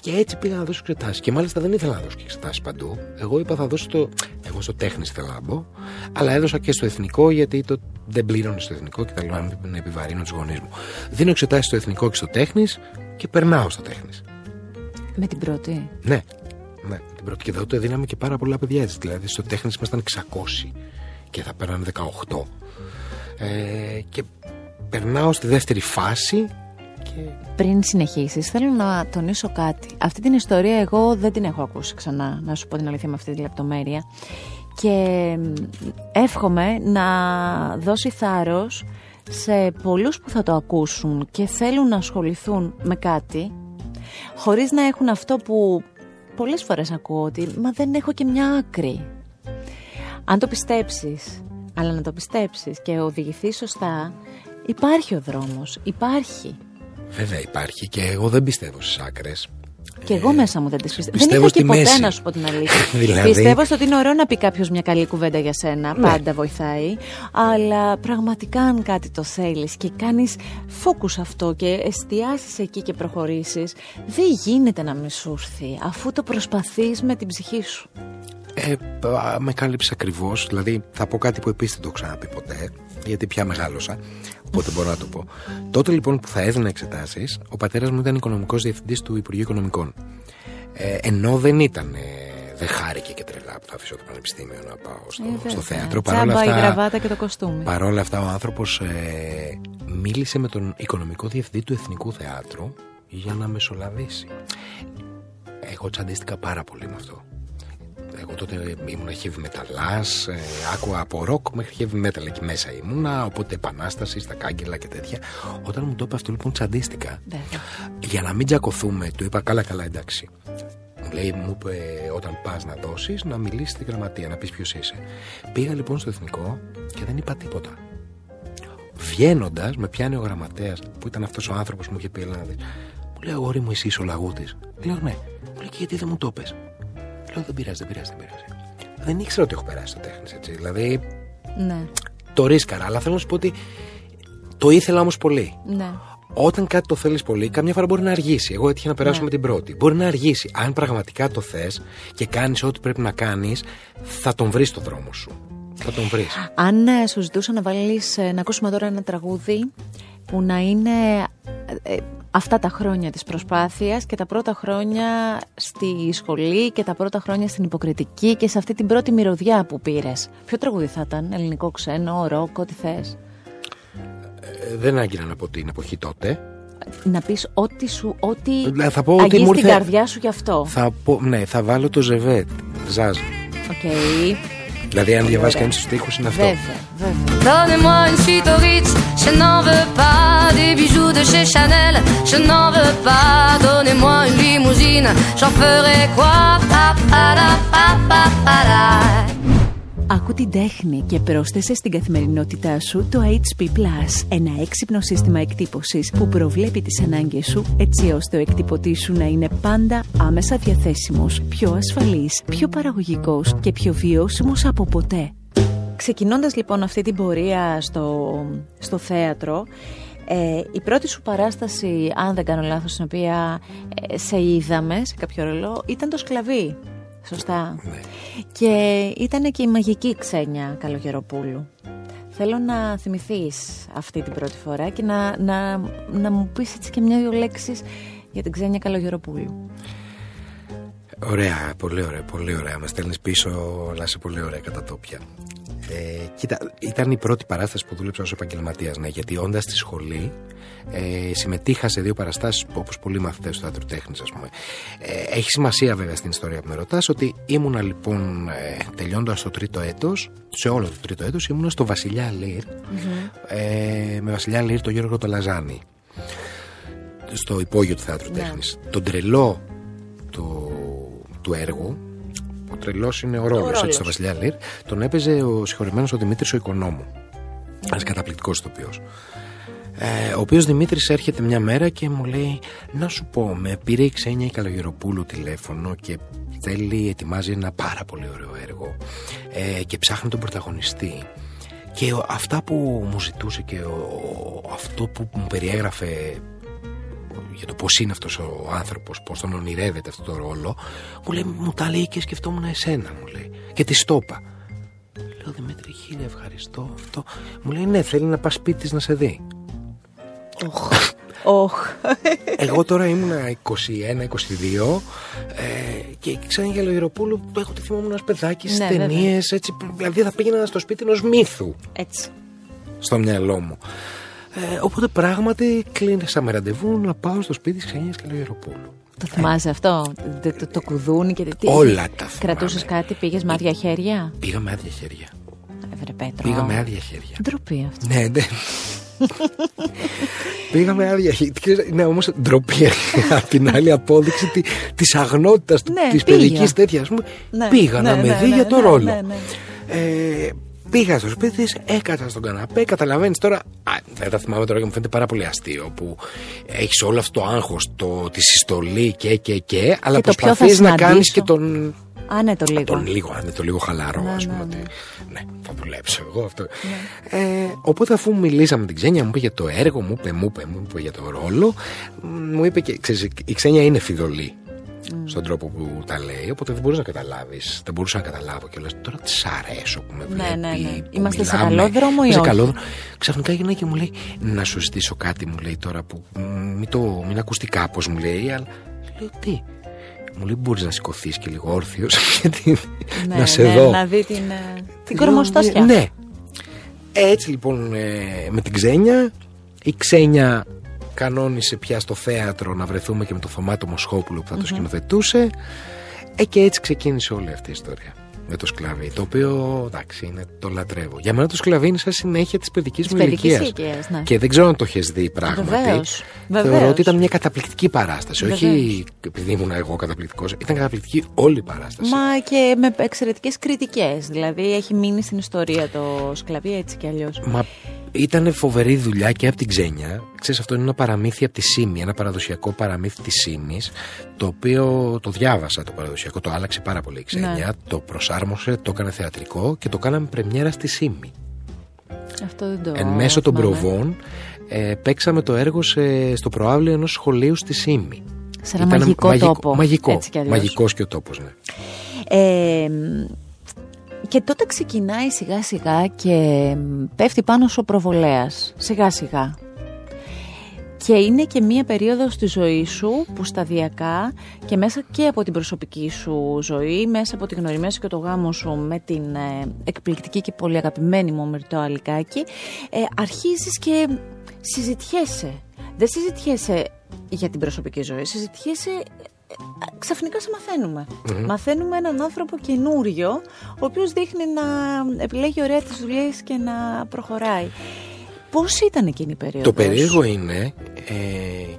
και έτσι πήγα να δώσω εξετάσεις. Και μάλιστα δεν ήθελα να δώσω και εξετάσεις παντού. Εγώ είπα θα δώσω το. Εγώ στο τέχνης ήθελα να μπω. Αλλά έδωσα και στο εθνικό γιατί το δεν πλήρωνε στο εθνικό και τα λοιπά. Να επιβαρύνω τους γονείς μου. Δίνω εξετάσεις στο εθνικό και στο τέχνης και περνάω στο τέχνης. Με την πρώτη; Ναι, ναι. Την πρώτη και τότε δίναμε και πάρα πολλά παιδιά έτσι. Δηλαδή στο τέχνης ήμασταν 600 και θα παίρνανε 18. Ε, και περνάω στη δεύτερη φάση και Πριν συνεχίσεις, θέλω να τονίσω κάτι. Αυτή την ιστορία εγώ δεν την έχω ακούσει ξανά, να σου πω την αλήθεια με αυτή τη λεπτομέρεια. Και μ, εύχομαι να δώσει θάρρος σε πολλούς που θα το ακούσουν και θέλουν να ασχοληθούν με κάτι, χωρίς να έχουν αυτό που πολλές φορές ακούω ότι «Μα δεν έχω και μια άκρη». Αν το πιστέψεις, αλλά να το πιστέψεις και οδηγηθείς σωστά, υπάρχει ο δρόμος, υπάρχει. βέβαια υπάρχει και εγώ δεν πιστεύω στις άκρες. Και εγώ μέσα μου δεν τις πιστεύω. πιστεύω δεν είχα και στη ποτέ μέση. να σου πω την αλήθεια. Δηλαδή- Πιστεύω στο ότι είναι ωραίο να πει κάποιος μια καλή κουβέντα για σένα. Ναι. Πάντα βοηθάει. Αλλά πραγματικά αν κάτι το θέλεις και κάνεις focus αυτό και εστιάσεις εκεί και προχωρήσεις, δεν γίνεται να μην σου έρθει αφού το προσπαθείς με την ψυχή σου. Ε, α, με κάλυψες ακριβώς. Δηλαδή, θα πω κάτι που επίσης δεν το έχω ξαναπεί ποτέ, γιατί πια μεγάλωσα. Οπότε μπορώ να το πω. Τότε λοιπόν που θα έδινα εξετάσεις, ο πατέρας μου ήταν οικονομικός διευθυντής του Υπουργείου Οικονομικών. Ε, ενώ δεν ήταν. Ε, δεν χάρηκε και τρελά που θα αφήσω το πανεπιστήμιο να πάω στο, Ε, στο βέβαια. θέατρο. Τσάμπα η γραβάτα και το κοστούμι. Παρ' όλα αυτά ο άνθρωπος ε, μίλησε με τον οικονομικό διευθυντή του Εθνικού Θεάτρου για να μεσολαβήσει. Εγώ τσαντίστηκα πάρα πολύ με αυτό. Εγώ τότε ήμουν heavy metalάς, ε, άκουγα από rock μέχρι heavy metal εκεί μέσα ήμουνα, οπότε επανάσταση στα κάγκελα και τέτοια. Όταν μου το είπε αυτό λοιπόν τσαντίστηκα. Βέβαια. Για να μην τζακωθούμε, του είπα καλά καλά εντάξει. Μου λέει, μου είπε όταν πας να δώσεις, να μιλήσεις στη γραμματεία, να πεις ποιος είσαι. Πήγα λοιπόν στο εθνικό και δεν είπα τίποτα. Βγαίνοντας, με πιάνει ο γραμματέας που ήταν αυτός ο άνθρωπος που μου είχε πει: Έλα να δεις». Μου λέει: Αγόρι μου, εσύ είσαι ο λαγούτης. Λέω: Ναι. Μου λέει: Και γιατί δεν μου το πες Λέω: Δεν πειράζει, δεν πειράζει, δεν πειράζει. Δεν ήξερα ότι έχω περάσει το τέχνης έτσι. Δηλαδή Ναι. το ρίσκαρα, αλλά θέλω να σου πω ότι το ήθελα όμως πολύ. Ναι. όταν κάτι το θέλεις πολύ, καμιά φορά μπορεί να αργήσει. Εγώ έτυχε να περάσω Ναι. με την πρώτη. Μπορεί να αργήσει. Αν πραγματικά το θες και κάνεις ό,τι πρέπει να κάνεις, θα τον βρεις το δρόμο σου. Θα τον βρεις. Αν ε, σου ζητούσα να βάλεις, ε, να ακούσουμε τώρα ένα τραγούδι που να είναι ε, ε, αυτά τα χρόνια της προσπάθειας και τα πρώτα χρόνια στη σχολή και τα πρώτα χρόνια στην υποκριτική και σε αυτή την πρώτη μυρωδιά που πήρες. Ποιο τραγούδι θα ήταν, ελληνικό, ξένο, ροκ, ό,τι θες; Ε, δεν άγκυρα να πω την εποχή τότε. Να πεις ό,τι σου, ό,τι Ε, θα πω ότι αγγίζει μου την ήρθε- καρδιά σου γι' αυτό. Θα πω, ναι, θα βάλω το Je veux. Zaz. OK. Δηλαδή, αν διαβάζει ωραία. κανεί του τοίχου, είναι αυτό. Βέβαια, βέβαια. Donnez-moi une suite au Ritz, je n'en veux pas des bijoux de chez Chanel, je n'en veux pas. Donnez-moi une limousine, j'en ferai quoi Pa, pa, da, pa, pa, pa, da. Άκου την τέχνη και πρόσθεσε στην καθημερινότητά σου το HP Plus, ένα έξυπνο σύστημα εκτύπωσης που προβλέπει τις ανάγκες σου έτσι ώστε ο εκτυπωτής σου να είναι πάντα άμεσα διαθέσιμος, πιο ασφαλής, πιο παραγωγικός και πιο βιώσιμος από ποτέ. Ξεκινώντας λοιπόν αυτή την πορεία στο, στο θέατρο, ε, η πρώτη σου παράσταση, αν δεν κάνω λάθος, στην οποία ε, σε είδαμε σε κάποιο ρολό, ήταν το σκλαβί. Σωστά. Ναι. Και ήταν και η μαγική ξένια Καλογεροπούλου. Θέλω να θυμηθείς αυτή την πρώτη φορά και να, να, να μου πεις έτσι και μια-δυο λέξεις για την ξένια Καλογεροπούλου. Ωραία, πολύ ωραία, πολύ ωραία. Με στέλνεις πίσω, αλλά σε πολύ ωραία κατατόπια. Ε, κοίτα, ήταν η πρώτη παράσταση που δούλεψα ως επαγγελματίας, ναι, γιατί όντας στη σχολή ε, συμμετείχα σε δύο παραστάσεις όπως πολλοί μαθητές του θεάτρου τέχνη, ας πούμε. Ε, έχει σημασία βέβαια στην ιστορία που με ρωτάς ότι ήμουνα λοιπόν ε, τελειώνοντα το τρίτο έτος, σε όλο το τρίτο έτος, ήμουνα στο Βασιλιά Λίρ, ε, με Βασιλιά Λίρ τον Γιώργο Τολαζάνη. Στο υπόγειο του θεάτρου Ναι. τέχνης. Τον τρελό του, του έργου, ο τρελός είναι ο ρόλος ρόλος. έτσι στο Βασιλιά Λίρ, τον έπαιζε ο συγχωρημένος ο Δημήτρης ο Οικονόμου. Ένας καταπληκτικός ηθοποιός. Ε, ο οποίος Δημήτρης έρχεται μια μέρα και μου λέει: Να σου πω, με πήρε η Ξένια η Καλογεροπούλου τηλέφωνο και θέλει, ετοιμάζει ένα πάρα πολύ ωραίο έργο ε, και ψάχνει τον πρωταγωνιστή. Και ο- αυτά που μου ζητούσε και ο- αυτό που μου περιέγραφε για το πώς είναι αυτός ο άνθρωπος, πώς τον ονειρεύεται αυτό το ρόλο, μου λέει, μου τα λέει και σκεφτόμουν εσένα, μου λέει. Και τη στόπα. Λέω, Δημήτρη, χίλια ευχαριστώ. Αυτό. Μου λέει, ναι, θέλει να πας σπίτι της να σε δει. Οχ. Οχ. Εγώ τώρα ήμουνα 21-22 ε, και ξανά για Λογεροπούλου που έχω τη θυμόμουν ως παιδάκι στις Ναι, ταινίες, έτσι, δηλαδή θα πήγαινα στο σπίτι ενός μύθου Έτσι. στο μυαλό μου. Ε, οπότε πράγματι κλείνησα με ραντεβού να πάω στο σπίτι της Ξενίας και Λογεροπούλου. Το θυμάσαι αυτό, το, το, το κουδούνι και τι. Όλα τα θυμάμαι. Κρατούσες κάτι, πήγες με άδεια χέρια; Πήγα με άδεια χέρια. Έβρε Πέτρο. Πήγα με άδεια χέρια. Ντροπή αυτό. Ναι, ναι. Πήγα με άδεια χέρια. Ξέρεις, Είναι όμως ντροπή απ' την άλλη απόδειξη τη της αγνότητας Ναι, της πήγα. παιδικής τέτοιας. Ας πούμε, Ναι, πήγα ναι, να με ναι, δει ναι, για το ναι, ρόλο. Ναι, ναι. Ε, πήγα στο σπίτι της, έκατσα στον καναπέ. Καταλαβαίνεις τώρα. Α, δεν τα θυμάμαι τώρα και μου φαίνεται πάρα πολύ αστείο που έχεις όλο αυτό το άγχος, τη συστολή και και και, αλλά το ποιο θα προσπαθείς να κάνεις συναντήσω. και τον Α, ναι, το λίγο. τον λίγο, αν είναι το λίγο χαλαρό, Ναι, ας πούμε. ναι, ότι, ναι. ναι, θα δουλέψω εγώ αυτό. Ε, οπότε, αφού μιλήσαμε με την Ξένια, μου είπε για το έργο, μου είπε, μου είπε, μου είπε για το ρόλο. μ, Μου είπε και, ξέρεις, η Ξένια είναι φιδωλή στον τρόπο που τα λέει, οπότε δεν μπορείς να καταλάβεις. Δεν μπορούσα να καταλάβω κιόλα. Τώρα τη αρέσω που με Ναι, βλέπει. ναι, ναι. που Είμαστε σε μιλάμε. καλό δρόμο ή Είμαστε σε όχι; καλό δρόμο. Ξαφνικά γυρνάει και μου λέει να σου ζητήσω κάτι, μου λέει τώρα που μ, μην, το, μην ακουστεί κάπως, μου λέει, αλλά λέω τι; Μου λέει μπορείς να σηκωθείς και λίγο όρθιος γιατί Ναι, να σε ναι, δω. Να δει την, ε, την Λέω, κορμοστάσια. Ναι. Έτσι λοιπόν ε, με την Ξένια, η Ξένια κανόνισε πια στο θέατρο να βρεθούμε και με το Θωμάτο Μοσχόπουλο που θα το σκηνοθετούσε. Ε, και έτσι ξεκίνησε όλη αυτή η ιστορία με το σκλαβί. Το οποίο εντάξει, είναι, το λατρεύω. Για μένα το σκλαβί είναι σαν συνέχεια της παιδικής Της μου παιδικής ηλικίας. ηλικίας, ναι. Και δεν ξέρω αν το έχεις δει πράγματι. Βεβαίως, Θεωρώ βεβαίως. ότι ήταν μια καταπληκτική παράσταση. Όχι Βεβαίως. επειδή ήμουν εγώ καταπληκτικός, ήταν καταπληκτική όλη η παράσταση. Μα και με εξαιρετικές κριτικές. Δηλαδή έχει μείνει στην ιστορία το σκλαβί έτσι κι αλλιώς. Μα ήταν φοβερή δουλειά και από την Ξένια. Ξέρεις, αυτό είναι ένα παραμύθι από τη Σύμη, ένα παραδοσιακό παραμύθι της Σύμης, το οποίο το διάβασα το παραδοσιακό, το άλλαξε πάρα πολύ η Ξένια, Ναι. το προσάρμοσε, το έκανε θεατρικό και το κάναμε πρεμιέρα στη Σύμη. Αυτό δεν το Εν μέσω των θυμάμαι. προβών ε, παίξαμε το έργο σε, στο προάβλιο ενός σχολείου στη Σύμη. Σε ένα Ήταν μαγικό, μαγικό- τόπο. Μαγικό. έτσι κι αλλιώς. Μαγικός και ο τόπος, ναι. Ε, και τότε ξεκινάει σιγά σιγά και πέφτει πάνω σου ο προβολέας. Σιγά σιγά. Και είναι και μία περίοδος στη ζωής σου που σταδιακά και μέσα και από την προσωπική σου ζωή, μέσα από την γνωριμία σου και το γάμο σου με την ε, εκπληκτική και πολύ αγαπημένη μου Μυρτώ Αλικάκη, ε, αρχίζεις και συζητιέσαι. Δεν συζητιέσαι για την προσωπική ζωή, συζητιέσαι ε, ξαφνικά σε μαθαίνουμε. Μαθαίνουμε έναν άνθρωπο καινούριο, ο οποίος δείχνει να επιλέγει ωραία τις δουλειές και να προχωράει. Πώς ήταν εκείνη η περίοδος; Το περίεργο είναι, ε,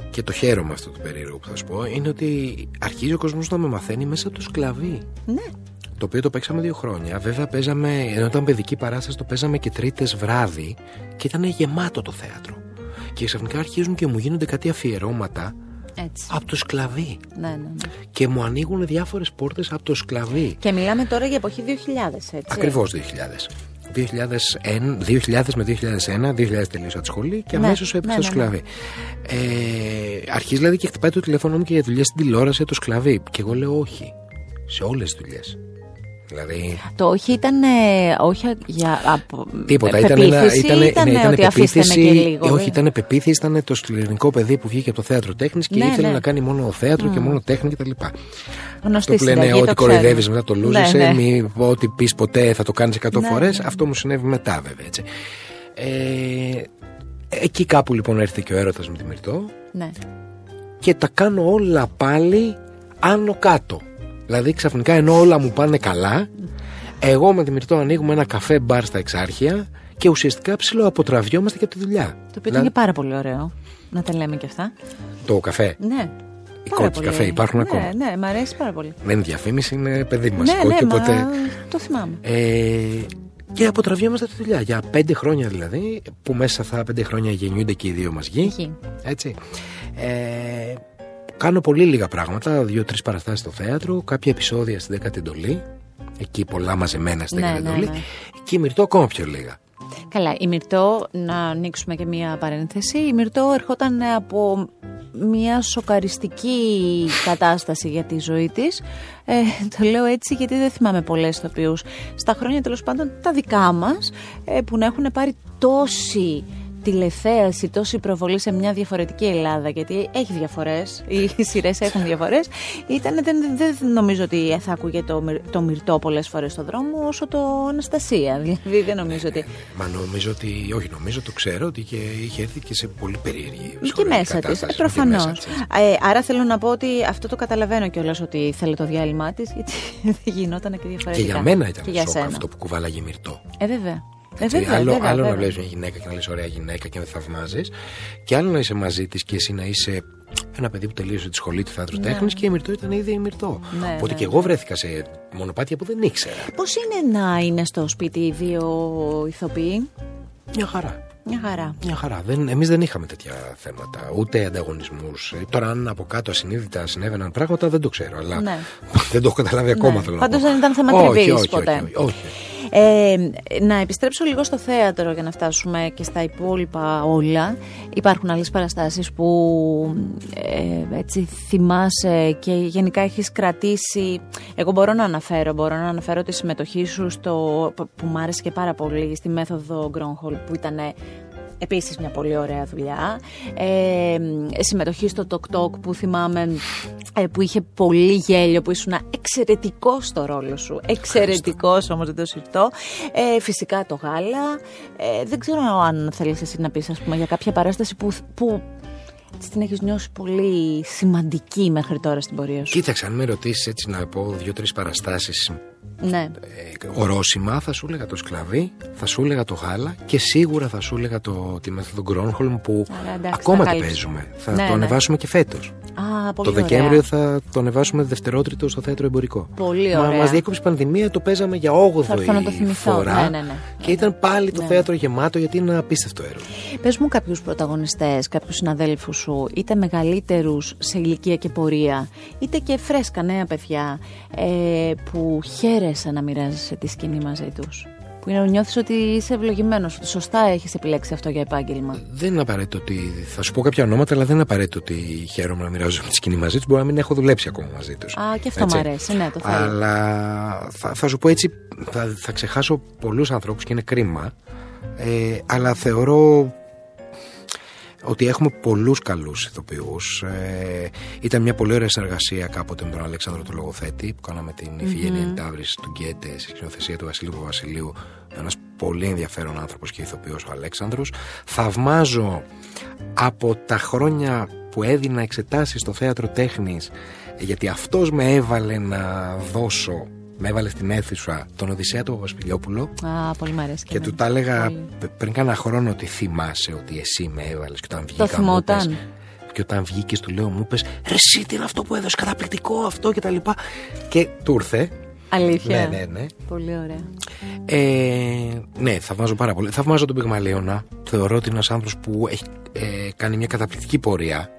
και το χαίρομαι αυτό το περίεργο που θα σου πω, είναι ότι αρχίζει ο κόσμος να με μαθαίνει μέσα από το σκλαβί. Ναι. Το οποίο το παίξαμε δύο χρόνια. Βέβαια, παίζαμε, ενώ ήταν παιδική παράσταση, το παίζαμε και τρίτες βράδυ και ήταν γεμάτο το θέατρο. Και ξαφνικά αρχίζουν και μου γίνονται κάτι αφιερώματα Έτσι. από το σκλαβί. Ναι, ναι, ναι. Και μου ανοίγουν διάφορες πόρτες από το σκλαβί. Και μιλάμε τώρα για εποχή 2000, έτσι. Ακριβώς 2000. 2001, 2000 με 2001, 2000 τελείωσα τη σχολή και Ναι, αμέσως έπαιξα ναι, στο ναι, ναι. σκλαβί. Ε, αρχίζει δηλαδή και χτυπάει το τηλέφωνο μου και για δουλειά στην τηλεόραση το σκλαβί. Και εγώ λέω όχι. Σε όλες τις δουλειές. Δηλαδή. Το όχι ήταν ε, όχι για από, Τίποτα. ε, Ήταν, ένα, πεποίθηση ήταν, ή ήταν ναι, ήταν ότι αφήστε με και πεποίθηση. λίγο. ε, όχι, δε; ήταν πεποίθηση. Ήταν το σκληρινικό παιδί που βγήκε από το θέατρο τέχνης και Ναι, ήθελε ναι. να κάνει μόνο θέατρο και μόνο τέχνη κτλ. Γνωστή Αυτό που λένε συνταγή, ότι το ξέρουμε. κοροϊδεύεις μετά το λούζεσαι, Ναι, ναι. μη ό,τι πεις ποτέ θα το κάνεις 100 Ναι, φορές. ναι. Αυτό μου συνέβη μετά, βέβαια. Έτσι. Ε, εκεί κάπου λοιπόν έρθει και ο έρωτας με τη Μυρτώ Ναι. και τα κάνω όλα πάλι άνω κάτω. Δηλαδή ξαφνικά ενώ όλα μου πάνε καλά, εγώ με τη Μυρτώ ανοίγουμε ένα καφέ μπαρ στα εξάρχεια και ουσιαστικά ψηλό αποτραβιόμαστε και από τη δουλειά. Το οποίο Δηλαδή, ήταν και πάρα πολύ ωραίο. Να τα λέμε και αυτά. Το καφέ. Ναι. Οι Πάρα κόκκι πολύ. καφέ υπάρχουν ναι, ακόμα. Ναι, μ' αρέσει πάρα πολύ. Δεν είναι διαφήμιση, είναι παιδί μας. ναι, ναι, μα οπότε... το θυμάμαι. Ε, και αποτραβιόμαστε τη δουλειά. Για πέντε χρόνια δηλαδή, που μέσα σε αυτά τα πέντε χρόνια γεννιούνται και οι δύο μας γη. Γη. Έτσι. Ε, κάνω πολύ λίγα πράγματα. Δύο-τρεις παραστάσεις στο θέατρο, κάποια επεισόδια στην δέκατη εντολή. Εκεί πολλά μαζεμένα στην Ναι, δέκατη ναι, εντολή. ναι. Και η Μυρτώ ακόμα πιο λίγα. Καλά, η Μυρτώ, να ανοίξουμε και μία παρένθεση. Η Μυρτώ ερχόταν από μία σοκαριστική κατάσταση για τη ζωή της. Ε, το λέω έτσι γιατί δεν θυμάμαι πολλές ηθοποιούς. Στα χρόνια τέλος πάντων τα δικά μας ε, που να έχουν πάρει τόση τηλεθέαση, τόση προβολή σε μια διαφορετική Ελλάδα, γιατί έχει διαφορές, οι σειρές έχουν διαφορές, ήταν, δεν, δεν νομίζω ότι θα ακούγε το, μυρ- το μυρτό πολλές φορές στο δρόμο όσο το Αναστασία. Δηλαδή δεν νομίζω ότι... Μα νομίζω ότι, όχι νομίζω, το ξέρω ότι και είχε έρθει και σε πολύ περίεργη Και ψυχολογική μέσα της. κατάσταση. Και Προφανώς. μέσα της, έτσι. Ε, άρα θέλω να πω ότι αυτό το καταλαβαίνω κιόλας ότι θέλει το διάλειμμα της, γιατί δεν γινόταν και Και διαφορετικά. για μένα ήταν και για σοκ σένα. αυτό που κουβάλαγε η Μυρτώ. Ε, βέβαια. Ε, Έτσι, βέβαια, άλλο βέβαια, άλλο να βέβαια. βλέπεις μια γυναίκα και να λες ωραία γυναίκα και να τη θαυμάζεις. Και άλλο να είσαι μαζί της και εσύ να είσαι ένα παιδί που τελείωσε τη σχολή του θεάτρου τέχνης και η Μυρτώ ήταν ήδη η Μυρτώ. Ναι, Οπότε ναι, και εγώ βρέθηκα σε μονοπάτια που δεν ήξερα. Πώς είναι να είναι στο σπίτι οι δύο ηθοποιοί, Μια χαρά. Μια χαρά. Μια χαρά. Δεν, εμείς δεν είχαμε τέτοια θέματα, ούτε ανταγωνισμούς. Ε, Τώρα αν από κάτω ασυνείδητα συνέβαιναν πράγματα δεν το ξέρω, αλλά Ναι. δεν το έχω καταλάβει ακόμα Ναι. θέλω να Πάντως πω. δεν ήταν θέμα όχι, τριβής όχι, ποτέ. Όχι, όχι, όχι. Ε, να επιστρέψω λίγο στο θέατρο για να φτάσουμε και στα υπόλοιπα όλα. Υπάρχουν άλλες παραστάσεις που ε, έτσι θυμάσαι και γενικά έχεις κρατήσει. Εγώ μπορώ να αναφέρω, μπορώ να αναφέρω τη συμμετοχή σου στο, που- που μου άρεσε και πάρα πολύ στη μέθοδο Γκρόνχολ που ήταν Επίσης μια πολύ ωραία δουλειά. Ε, συμμετοχή στο Tok Tok που θυμάμαι ε, που είχε πολύ γέλιο, που ήσουν εξαιρετικός στο ρόλο σου. Εξαιρετικός όμως δεν το συζητώ. Ε, φυσικά το γάλα. Ε, δεν ξέρω αν θέλεις εσύ να πεις ας πούμε, για κάποια παράσταση που, που έτσι την έχεις νιώσει πολύ σημαντική μέχρι τώρα στην πορεία σου. Κοίταξε, αν με ρωτήσεις έτσι να πω δύο-τρεις παραστάσεις Ναι. ε, ορόσημα, θα σου έλεγα το σκλαβί, θα σου έλεγα το γάλα και σίγουρα θα σου έλεγα το, τη μέθοδο Γκρόνχολμ που Άρα, εντάξει, ακόμα τα τη κάλυψε. παίζουμε. Θα Ναι, το ναι. ανεβάσουμε και φέτος. Α, πολύ Το ωραία. Δεκέμβριο θα το ανεβάσουμε δευτερότριτο στο θέατρο εμπορικό. Πολύ Μα ωραία. μας διέκοψε η πανδημία, το παίζαμε για Θα 8η έρθω να το θυμηθώ. φορά. Ναι, ναι, ναι. Και ήταν πάλι το Ναι. θέατρο γεμάτο γιατί είναι ένα απίστευτο έργο. Πες μου κάποιους πρωταγωνιστές, κάποιους συναδέλφους σου, είτε μεγαλύτερους σε ηλικία και πορεία, είτε και φρέσκα νέα παιδιά, ε, που χαίρεσαι να μοιράζεσαι τη σκηνή μαζί τους. Που είναι, νιώθεις ότι είσαι ευλογημένος, ότι σωστά έχεις επιλέξει αυτό για επάγγελμα. Δεν είναι απαραίτητο ότι. Θα σου πω κάποια ονόματα, αλλά δεν είναι απαραίτητο ότι χαίρομαι να μοιράζομαι τη σκηνή μαζί τους. Μπορεί να μην έχω δουλέψει ακόμα μαζί τους. Α, και αυτό μου αρέσει, ναι, το θέλω. Αλλά θα, θα σου πω έτσι, θα, θα ξεχάσω πολλούς ανθρώπους και είναι κρίμα. Ε, αλλά θεωρώ ότι έχουμε πολλούς καλούς ηθοποιούς. Ε, ήταν μια πολύ ωραία συνεργασία κάποτε με τον Αλέξανδρο του Λογοθέτη που κάναμε την Ιφηγένεια mm-hmm. του Γκέτε σε σκηνοθεσία του Βασιλείου Βασιλείου. Ένας πολύ ενδιαφέρον άνθρωπος και ηθοποιός ο Αλέξανδρος. Θαυμάζω από τα χρόνια που έδινα εξετάσεις στο θέατρο τέχνης γιατί αυτός με έβαλε να δώσω με έβαλε στην αίθουσα τον Οδυσσέα του Παπασπιλιόπουλο. Α, πολύ μου αρέσει. Και, του τα έλεγα πριν κάνα χρόνο ότι θυμάσαι ότι εσύ με έβαλες και όταν βγήκα. Το θυμόταν. Και όταν βγήκες, του λέω, μου είπε Ρε, εσύ τι είναι αυτό που έδωσε, καταπληκτικό αυτό και τα λοιπά. Και του ήρθε. Αλήθεια. Ναι, ναι, ναι. Πολύ ωραία. Ε, ναι, θαυμάζω πάρα πολύ. Θαυμάζω τον Πιγμαλίωνα. Θεωρώ ότι είναι ένας άνθρωπος που έχει ε, κάνει μια καταπληκτική πορεία.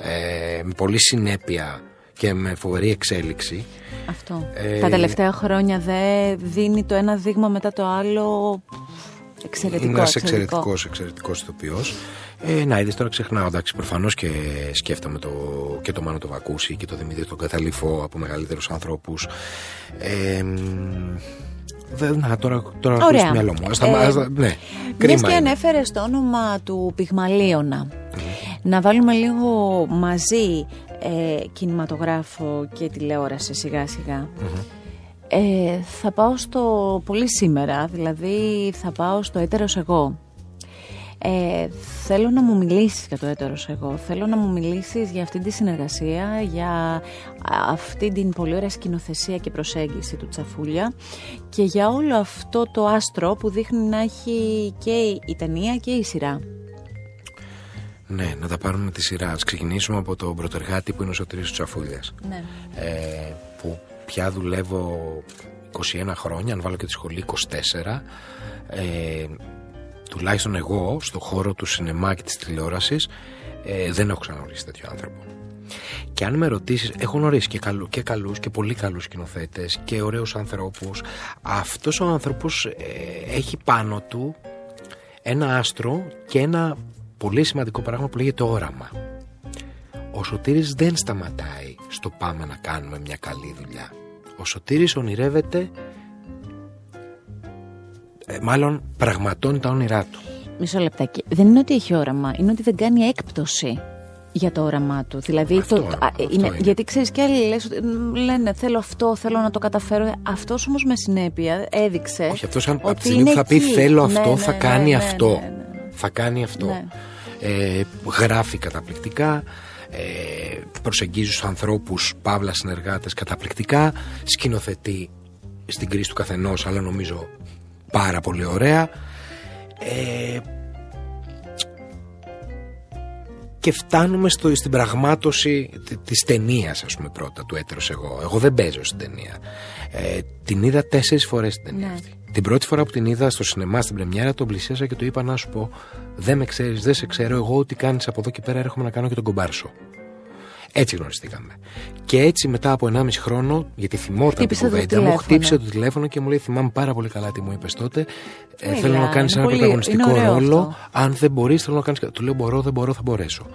Ε, με πολύ συνέπεια και με φοβερή εξέλιξη. Αυτό. Ε, Τα τελευταία χρόνια δεν δίνει το ένα δείγμα μετά το άλλο εξαιρετικό. Είναι ένας εξαιρετικό, εξαιρετικός ηθοποιός. Ε, να είδες τώρα ξεχνάω, εντάξει, προφανώς και σκέφτομαι το, και το Μάνο το Βακούση και το Δημήτρη τον Καταλήφο από μεγαλύτερους ανθρώπου. Ε, να, τώρα, τώρα Ωραία. στο μυαλό μου. Στα, ε, ναι, κρίμα και ανέφερες το όνομα του Πιγμαλίωνα. Να βάλουμε λίγο μαζί ε, κινηματογράφο και τηλεόραση σιγά ε, θα πάω στο πολύ σήμερα, δηλαδή θα πάω στο έτερος εγώ. Ε, θέλω να μου μιλήσεις για το έτερος εγώ, θέλω να μου μιλήσεις για αυτή τη συνεργασία, για αυτή την πολύ ωραία σκηνοθεσία και προσέγγιση του Τσαφούλια και για όλο αυτό το άστρο που δείχνει να έχει και η ταινία και η σειρά. Ναι, να τα πάρουμε τη σειρά. Ας ξεκινήσουμε από τον πρωτεργάτη που είναι ο Σωτήρης Τσαφούλιας. Ναι. Ε, που πια δουλεύω 21 χρόνια, αν βάλω και τη σχολή 24. Ε, τουλάχιστον εγώ, στο χώρο του σινεμά και της τηλεόρασης, ε, δεν έχω ξαναγνωρίσει τέτοιο άνθρωπο. Και αν με ρωτήσεις, έχω γνωρίσει και, καλού, και καλούς και πολύ καλούς σκηνοθέτες και ωραίους ανθρώπους. Αυτός ο άνθρωπος ε, έχει πάνω του ένα άστρο και ένα πολύ σημαντικό πράγμα που λέγεται όραμα. Ο Σωτήρης δεν σταματάει στο πάμε να κάνουμε μια καλή δουλειά. Ο Σωτήρης ονειρεύεται, ε, μάλλον πραγματώνει τα όνειρά του. Μισό λεπτάκι. Δεν είναι ότι έχει όραμα, είναι ότι δεν κάνει έκπτωση για το όραμά του. Δηλαδή, αυτό, το, είναι, γιατί ξέρεις και άλλοι λες, λένε θέλω αυτό, θέλω να το καταφέρω. Αυτός όμως με συνέπεια έδειξε. Όχι, αυτός αν από τη στιγμή που θα πει θέλω αυτό, ναι, θα ναι, κάνει ναι, αυτό. Θα κάνει αυτό ε, γράφει καταπληκτικά, ε, προσεγγίζει τους ανθρώπους, παύλα συνεργάτες καταπληκτικά, σκηνοθετεί στην κρίση του καθενός, αλλά νομίζω πάρα πολύ ωραία. Ε, και φτάνουμε στο, στην πραγμάτωση της ταινίας, ας πούμε πρώτα του έτερος εγώ εγώ δεν παίζω στην ταινία ε, την είδα τέσσερις φορές την ταινία ναι. αυτή την πρώτη φορά που την είδα στο σινεμά στην πρεμιέρα, τον πλησίασα και του είπα να σου πω: Δεν με ξέρεις, δεν σε ξέρω. Εγώ ό,τι κάνεις από εδώ και πέρα έρχομαι να κάνω και τον κομπάρσο. Έτσι γνωριστήκαμε. Και έτσι μετά από 1,5 χρόνο, γιατί θυμόταν την κουβέντα μου, χτύπησε το τηλέφωνο και μου λέει: Θυμάμαι πάρα πολύ καλά τι μου είπες τότε. Ε, θέλω να κάνεις ένα πρωταγωνιστικό ρόλο. Αν δεν μπορείς, θέλω να κάνει. Του λέω: Μπορώ, δεν μπορώ, θα μπορέσω.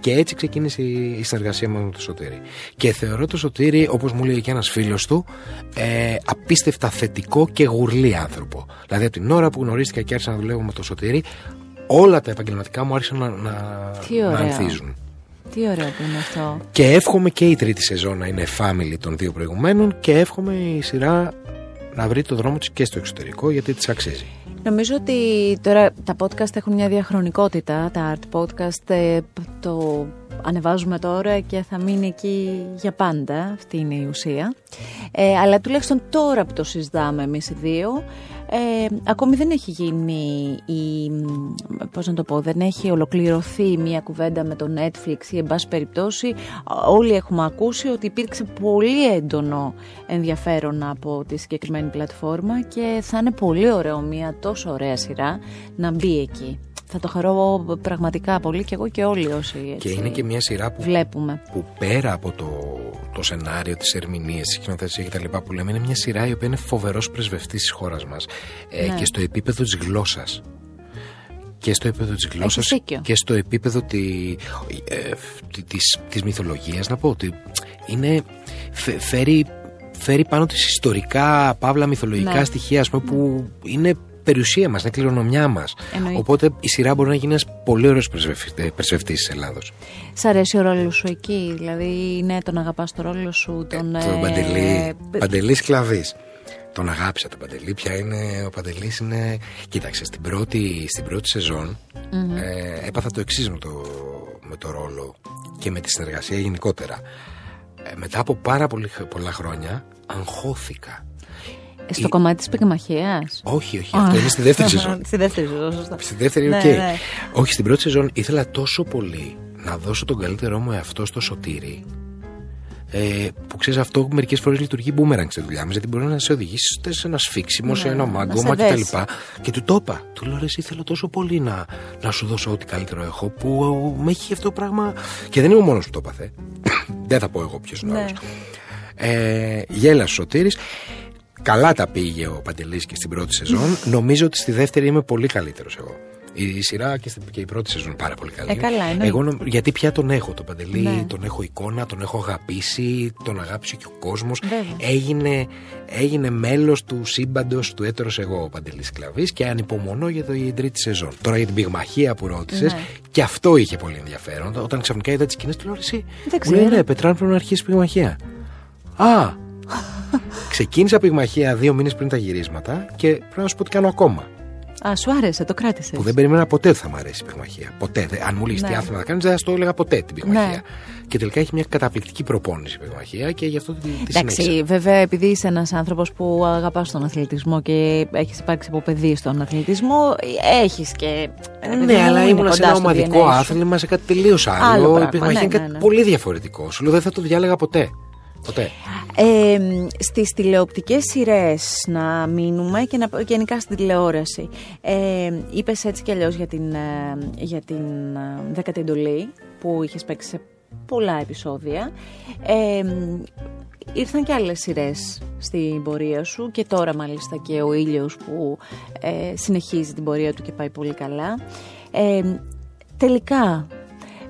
Και έτσι ξεκίνησε η συνεργασία μου με το Σωτήρι. Και θεωρώ το Σωτήρι, όπως μου λέει και ένας φίλος του, ε, απίστευτα θετικό και γουρλί άνθρωπο. Δηλαδή από την ώρα που γνωρίστηκα και άρχισα να δουλεύω με το Σωτήρι, όλα τα επαγγελματικά μου άρχισαν να, να, να ανθίζουν. Τι ωραίο που είναι αυτό. Και εύχομαι και η τρίτη σεζόν να είναι family των δύο προηγουμένων και εύχομαι η σειρά να βρει το δρόμο της και στο εξωτερικό γιατί της αξίζει. Νομίζω ότι τώρα τα podcast έχουν μια διαχρονικότητα, τα art podcast ε, το ανεβάζουμε τώρα και θα μείνει εκεί για πάντα, αυτή είναι η ουσία. Ε, αλλά τουλάχιστον τώρα που το συζητάμε εμείς οι δύο, ε, ακόμη δεν έχει γίνει η, πώς να το πω, δεν έχει ολοκληρωθεί μια κουβέντα με το Netflix ή εν πάση περιπτώσει όλοι έχουμε ακούσει ότι υπήρξε πολύ έντονο ενδιαφέρον από τη συγκεκριμένη πλατφόρμα και θα είναι πολύ ωραίο μια τόσο ωραία σειρά να μπει εκεί. Θα το χαρώ πραγματικά πολύ και εγώ και όλοι όσοι έτσι Και είναι και μια σειρά που, βλέπουμε. που πέρα από το, το σενάριο, τι ερμηνείε, της σκηνοθεσίας κτλ. που λέμε, είναι μια σειρά η οποία είναι φοβερός πρεσβευτής της χώρας μας. Ε, Ναι. και στο επίπεδο της γλώσσας. Και στο επίπεδο της γλώσσας δίκιο. και στο επίπεδο τη, ε, τη- της, της μυθολογίας να πω ότι είναι, φε- φέρει, φέρει πάνω της ιστορικά παύλα μυθολογικά Ναι. στοιχεία ας πούμε, που είναι περιουσία μας, είναι κληρονομιά μας Εννοείται. οπότε η σειρά μπορεί να γίνει ένας πολύ ωραίος πρεσβευτής της Ελλάδος Σ' αρέσει ο ρόλος σου εκεί, δηλαδή ναι, τον αγαπάς το ρόλο σου, τον... Το ε, Παντελή, ε, Παντελής Κλαβής. Τον αγάπησα τον Παντελή. Πια είναι, ο Παντελής είναι... Κοίταξε, στην πρώτη, στην πρώτη σεζόν ε, έπαθα το εξής με το, με το ρόλο και με τη συνεργασία γενικότερα. Ε, μετά από πάρα πολύ, πολλά χρόνια αγχώθηκα. Στο η- κομμάτι της πυγμαχίας. Όχι, όχι, αυτό είναι στη δεύτερη σεζόν. Στη δεύτερη σεζόν, σωστά. Στη δεύτερη, Ναι, οκ. ναι. Όχι, στην πρώτη σεζόν ήθελα τόσο πολύ να δώσω τον καλύτερό μου εαυτό στο Σωτήρη. Ε, που ξέρεις αυτό μερικές φορές λειτουργεί μπούμεραγκ στη δουλειά μας, γιατί μπορεί να σε οδηγήσει είτε σε ένα σφίξιμο, σε Ναι, ένα να μάγκωμα σε κτλ. δέσει. Και του το είπα. Του λέω ρε, εσύ θέλω τόσο πολύ να, να σου δώσω ό,τι καλύτερο έχω, που με έχει αυτό το πράγμα. Και δεν είμαι ο μόνος που το έπαθε. δεν θα πω εγώ ποιος είναι ο Ναι. άλλος. Ε, γέλασε ο Σωτήρης. Καλά τα πήγε ο Παντελής και στην πρώτη σεζόν. Νομίζω ότι στη δεύτερη είμαι πολύ καλύτερος εγώ. Η σειρά και, στην, και η πρώτη σεζόν είναι πάρα πολύ καλή. Ε, καλά, εννοείται. Εγώ, νο- γιατί πια τον έχω τον Παντελή, Ναι. τον έχω εικόνα, τον έχω αγαπήσει, τον αγάπησε και ο κόσμος. Βέβαια. Έγινε, έγινε μέλος του σύμπαντος του έτερος εγώ ο Παντελής Κλαβής και ανυπομονώ για το, η τρίτη σεζόν. Τώρα για την πυγμαχία που ρώτησες, Ναι. και αυτό είχε πολύ ενδιαφέρον. Όταν ξαφνικά είδα τις σκηνές του λέω εσύ. Δεν Μου λέει ξέρω. ναι, Πετράν πρέπει να αρχίσει πυγμαχία. Α, Ξεκίνησα πυγμαχία δύο μήνες πριν τα γυρίσματα και πρέπει να σου πω ότι κάνω ακόμα. Α, σου άρεσε, το κράτησες. Που δεν περίμενα ποτέ ότι θα μου αρέσει η πυγμαχία. Ποτέ. Δε- Αν μου λύσεις τι Ναι. άθλημα να κάνεις, δεν θα στο έλεγα ποτέ την πυγμαχία. Ναι. Και τελικά έχει μια καταπληκτική προπόνηση η πυγμαχία και γι' αυτό τη, τη συνέχισα. Εντάξει, βέβαια, επειδή είσαι ένας άνθρωπος που αγαπάς τον αθλητισμό και έχεις υπάρξει από παιδί στον αθλητισμό, έχεις και. ρε παιδί Ναι, μου, αλλά είναι ήμουν σε κοντά ένα στο ομαδικό DNA σου. άθλημα, σε κάτι τελείως άλλο. Άλλο η πράγμα, πυγμαχία ναι, είναι κάτι ναι, ναι. πολύ διαφορετικό. Σου λέω δεν θα το διάλεγα ποτέ. Ποτέ. Ε, στις τηλεοπτικές σειρές να μείνουμε και να, γενικά στην τηλεόραση. Ε, είπες έτσι κι αλλιώς για την, ε, για την ε, δέκατη εντολή που είχες παίξει σε πολλά επεισόδια. Ε, ήρθαν και άλλες σειρές στην πορεία σου και τώρα μάλιστα και ο ήλιος που ε, συνεχίζει την πορεία του και πάει πολύ καλά. Ε, τελικά,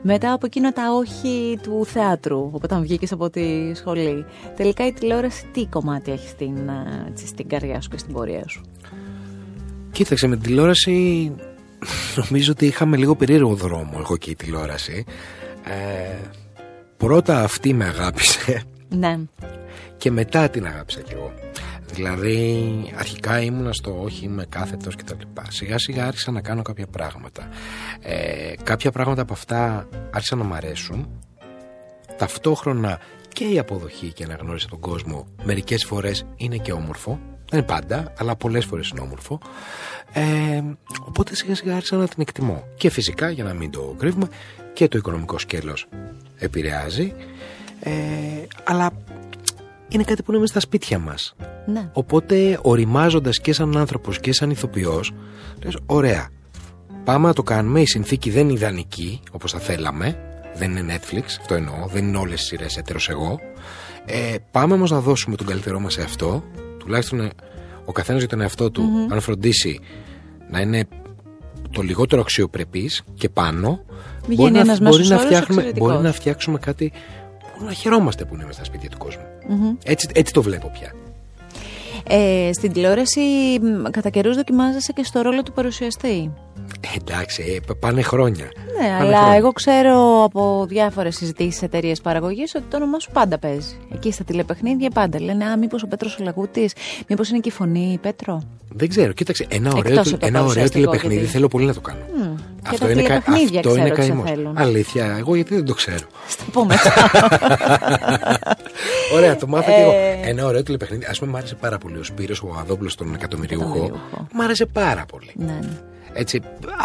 μετά από εκείνο τα όχι του θεάτρου, όταν βγήκες από τη σχολή, τελικά η τηλεόραση τι κομμάτι έχει στην, ε, έτσι, στην καρδιά σου και στην πορεία σου; Κοίταξε, με την τηλεόραση νομίζω ότι είχαμε λίγο περίεργο δρόμο εγώ και η τηλεόραση. Ε, πρώτα αυτή με αγάπησε Ναι. και μετά την αγάπησα κι εγώ. Δηλαδή αρχικά ήμουνα στο όχι είμαι κάθετος και τα λοιπά. Σιγά σιγά άρχισα να κάνω κάποια πράγματα. Ε, κάποια πράγματα από αυτά άρχισαν να μ' αρέσουν. Ταυτόχρονα και η αποδοχή και η αναγνώριση από τον κόσμο μερικές φορές είναι και όμορφο. Δεν είναι πάντα, αλλά πολλές φορές είναι όμορφο. Ε, οπότε σιγά σιγά άρχισα να την εκτιμώ. Και φυσικά, για να μην το κρύβουμε, και το οικονομικό σκέλος επηρεάζει. Ε, αλλά είναι κάτι που είναι μέσα στα σπίτια μας. ναι. Οπότε οριμάζοντας και σαν άνθρωπος και σαν ηθοποιός λες ωραία πάμε να το κάνουμε η συνθήκη δεν είναι ιδανική όπως θα θέλαμε δεν είναι Netflix αυτό εννοώ δεν είναι όλες οι σειρές έτερος εγώ ε, πάμε όμως να δώσουμε τον καλύτερό μας εαυτό τουλάχιστον ε, ο καθένας για τον εαυτό του αν φροντίσει να είναι το λιγότερο αξιοπρεπής και πάνω Βγαίνει μπορεί, να, ένας μπορεί, μέσος να όρος φτιάχνουμε, εξαιρετικός. μπορεί να φτιάξουμε κάτι που να χαιρόμαστε που είναι μέσα στα σπίτια του κόσμου. Έτσι, έτσι το βλέπω πια. Ε, στην τηλεόραση μ, κατά καιρούς δοκιμάζεσαι και στο ρόλο του παρουσιαστή. Ε, εντάξει, ε, π- πάνε χρόνια. Ναι, Πάνε αλλά χρόνια. εγώ ξέρω από διάφορες συζητήσεις εταιρείες παραγωγής ότι το όνομά σου πάντα παίζει. Εκεί στα τηλεπαιχνίδια πάντα λένε Α, μήπως ο Πέτρος ο Λαγούτης, μήπως είναι και η φωνή Πέτρο. Δεν ξέρω, κοίταξε, ένα ωραίο, Εκτός τηλε- από το ένα ωραίο παρουσιαστικό, τηλεπαιχνίδι γιατί- θέλω πολύ να το κάνω. Μμ, και τα τηλεπαιχνίδια αυτό ξέρω, είναι καημός. ξεθέλουν. Αλήθεια, εγώ γιατί δεν το ξέρω. Στο πούμε. Ωραία, το μάθα και εγώ. Ε. Ένα ωραίο τηλεπαιχνίδι. Α πούμε, μου άρεσε πάρα πολύ ο Σπύρος ο Αδόπουλος, τον εκατομμυριούχο. Εκατομμυριούχο. Μ' άρεσε πάρα πολύ. ναι, ναι. Έτσι,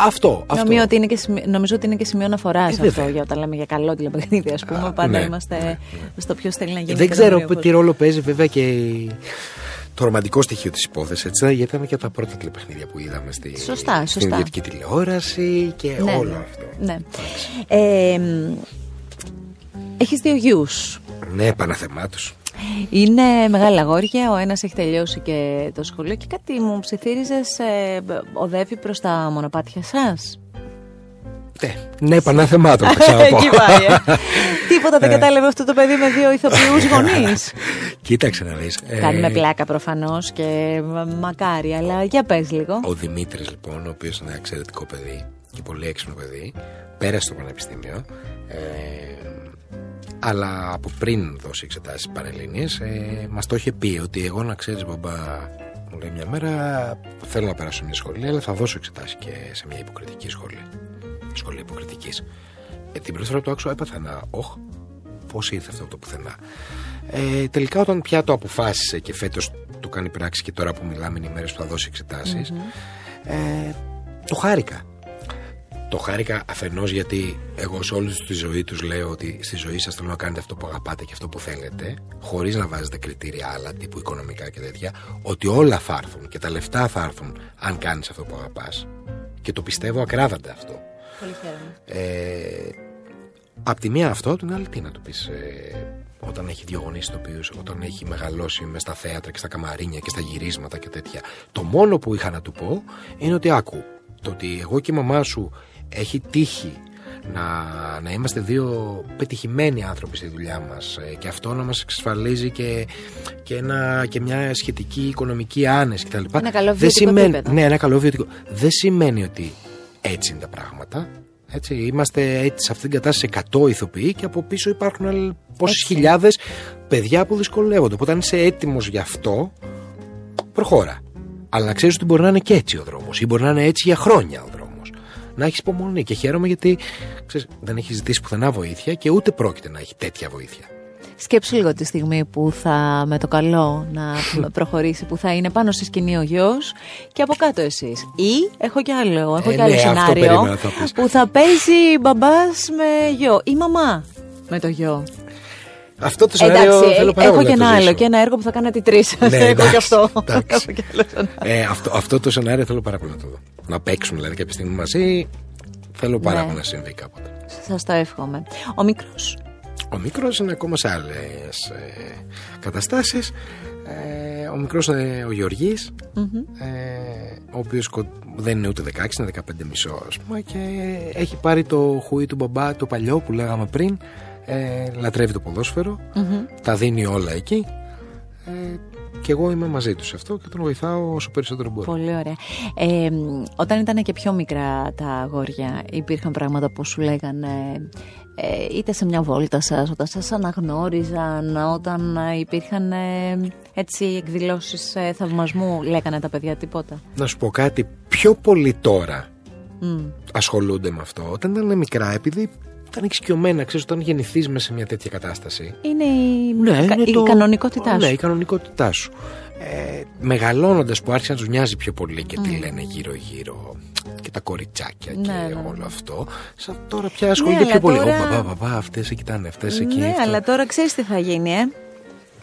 αυτό. αυτό. Νομίζω ότι, είναι και σημείο, νομίζω ότι είναι και σημείο αναφοράς αυτό βέβαια. για όταν λέμε για καλό τηλεπαιχνίδι. Α πούμε, Α, πάντα ναι, είμαστε ναι, στο ποιος θέλει να γίνει. Δεν ξέρω εκατομμυρίουχος. τι ρόλο παίζει βέβαια και η- το ρομαντικό στοιχείο της υπόθεσης, έτσι, γιατί ήταν και τα πρώτα τηλεπαιχνίδια που είδαμε στη, Σωστά, στην σωστά. ιδιωτική τηλεόραση και Ναι, όλο ναι. αυτό. Ναι. Ε, μ, έχεις δύο γιους. Ναι, παναθεμάτους. Είναι μεγάλα αγόρια, ο ένας έχει τελειώσει και το σχολείο και κάτι μου ψιθύριζες, ε, οδεύει προς τα μονοπάτια σας; Ναι, ναι παναθεμάτων θα ξαναπώ. Εκεί πάει. ε. Τίποτα δεν κατάλαβε αυτό το παιδί με δύο ηθοποιούς γονείς. Κοίταξε να δεις. ε, Κάνουμε πλάκα προφανώς και μ- μακάρι, αλλά για πες λίγο. Ο Δημήτρης λοιπόν, ο οποίος είναι ένα εξαιρετικό παιδί και πολύ έξυπνο παιδί, πέρασε στο πανεπιστήμιο, ε, αλλά από πριν δώσει εξετάσεις πανελλήνιες, ε, μας το είχε πει ότι εγώ να ξέρεις μπαμπά, μου λέει μια μέρα, θέλω να περάσω σε μια σχολή, αλλά θα δώσω εξετάσεις και σε μια υποκριτική σχολή. Σχολή υποκριτικής. Ε, την πρώτη φορά που το άκουσα έπαθα ένα όχ, πώς ήρθε αυτό από το πουθενά. Ε, τελικά όταν πια το αποφάσισε και φέτος το κάνει πράξη και τώρα που μιλάμε είναι οι μέρες που θα δώσει εξετάσεις, ε, το χάρηκα. Το χάρηκα αφενός γιατί εγώ σε όλη τη ζωή τους λέω ότι στη ζωή σας θέλω να κάνετε αυτό που αγαπάτε και αυτό που θέλετε, χωρίς να βάζετε κριτήρια άλλα τύπου οικονομικά και τέτοια, ότι όλα θα έρθουν και τα λεφτά θα έρθουν αν κάνεις αυτό που αγαπάς. Και το πιστεύω ακράδαντα αυτό. Πολύ χαίρομαι. Ε, απ' τη μία αυτό, απ' την άλλη τι να του πεις ε, όταν έχει δύο γονείς ηθοποιούς, όταν έχει μεγαλώσει μες στα θέατρα και στα καμαρίνια και στα γυρίσματα και τέτοια. Το μόνο που είχα να του πω είναι ότι άκου, το ότι εγώ και η μαμά σου έχει τύχει να, να είμαστε δύο πετυχημένοι άνθρωποι στη δουλειά μας ε, και αυτό να μας εξασφαλίζει και, και, ένα, και μια σχετική οικονομική άνεση κτλ. Ένα καλό Δεν βιωτικό σημαίνει, επίπεδο. ναι, ένα καλό βιωτικό. Δεν σημαίνει ότι έτσι είναι τα πράγματα. Έτσι, είμαστε έτσι, σε αυτήν την κατάσταση 100 ηθοποιοί και από πίσω υπάρχουν πόσες χιλιάδες παιδιά που δυσκολεύονται. Οπότε, αν είσαι έτοιμος γι' αυτό, προχώρα. Αλλά να ξέρεις ότι μπορεί να είναι και έτσι ο δρόμος ή μπορεί να είναι έτσι για χρόνια ο δρόμο. Να έχεις υπομονή και χαίρομαι γιατί ξέρεις, δεν έχεις ζητήσει πουθενά βοήθεια και ούτε πρόκειται να έχει τέτοια βοήθεια. Σκέψου λίγο τη στιγμή που θα με το καλό να προχωρήσει, που θα είναι πάνω στη σκηνή ο γιος και από κάτω εσείς. Ή έχω κι άλλο, έχω Ε, κι άλλο ναι, αυτό σενάριο περίμενα θα πεις. που θα παίζει μπαμπάς με γιο ή μαμά με το γιο. Αυτό το σενάριο Εντάξει, θέλω ε, πάρα έχω πολύ και να το ένα άλλο ζήσω. και ένα έργο που θα κάνετε τρεις. Ναι, έχω και εντάξει, αυτό. εντάξει. Έχω και άλλο σενάριο. Ε, αυτό, αυτό το σενάριο θέλω πάρα πολύ να το δω. Να παίξουμε δηλαδή κάποια στιγμή μαζί. Θέλω πάρα Ναι. πολύ να συμβεί κάποτε. Σας το εύχομαι. Ο μικρός; Ο μικρός είναι ακόμα σε άλλες ε, καταστάσεις. Ε, ο μικρός είναι ο γεωργης ε, ο οποίος κο- δεν είναι ούτε 16, είναι 15 μισό ας πούμε και έχει πάρει το χουί του μπαμπά, το παλιό που λέγαμε πριν. Ε, λατρεύει το ποδόσφαιρο, τα δίνει όλα εκεί. Ε, και εγώ είμαι μαζί τους σε αυτό και τον βοηθάω όσο περισσότερο μπορώ. Πολύ ωραία. Ε, μ, όταν ήταν και πιο μικρά τα αγόρια, υπήρχαν πράγματα που σου λέγανε ε, είτε σε μια βόλτα σας, όταν σας αναγνώριζαν, όταν ε, υπήρχαν ε, έτσι εκδηλώσεις ε, θαυμασμού, λέγανε τα παιδιά τίποτα; Να σου πω κάτι πιο πολύ τώρα Μμ. ασχολούνται με αυτό. Όταν ήταν μικρά, επειδή ήταν εξοικειωμένα, ξέρεις, όταν γεννηθείς μέσα σε μια τέτοια κατάσταση. Είναι η, κα- Ναι, είναι η το- κανονικότητά Ναι, σου. η κανονικότητά σου. Ε, Μεγαλώνοντας που άρχισε να τους νοιάζει πιο πολύ και τι λένε γύρω-γύρω και τα κοριτσάκια Ναι, και ναι, ναι. όλο αυτό. Σαν τώρα πια ασχολούνται αλλά πιο πολύ. τώρα- Ω, μπαμπά, μπαμπά, αυτές σε κοιτάνε, αυτές εκεί. ναι, αυτό. αλλά τώρα ξέρεις τι θα γίνει, ε;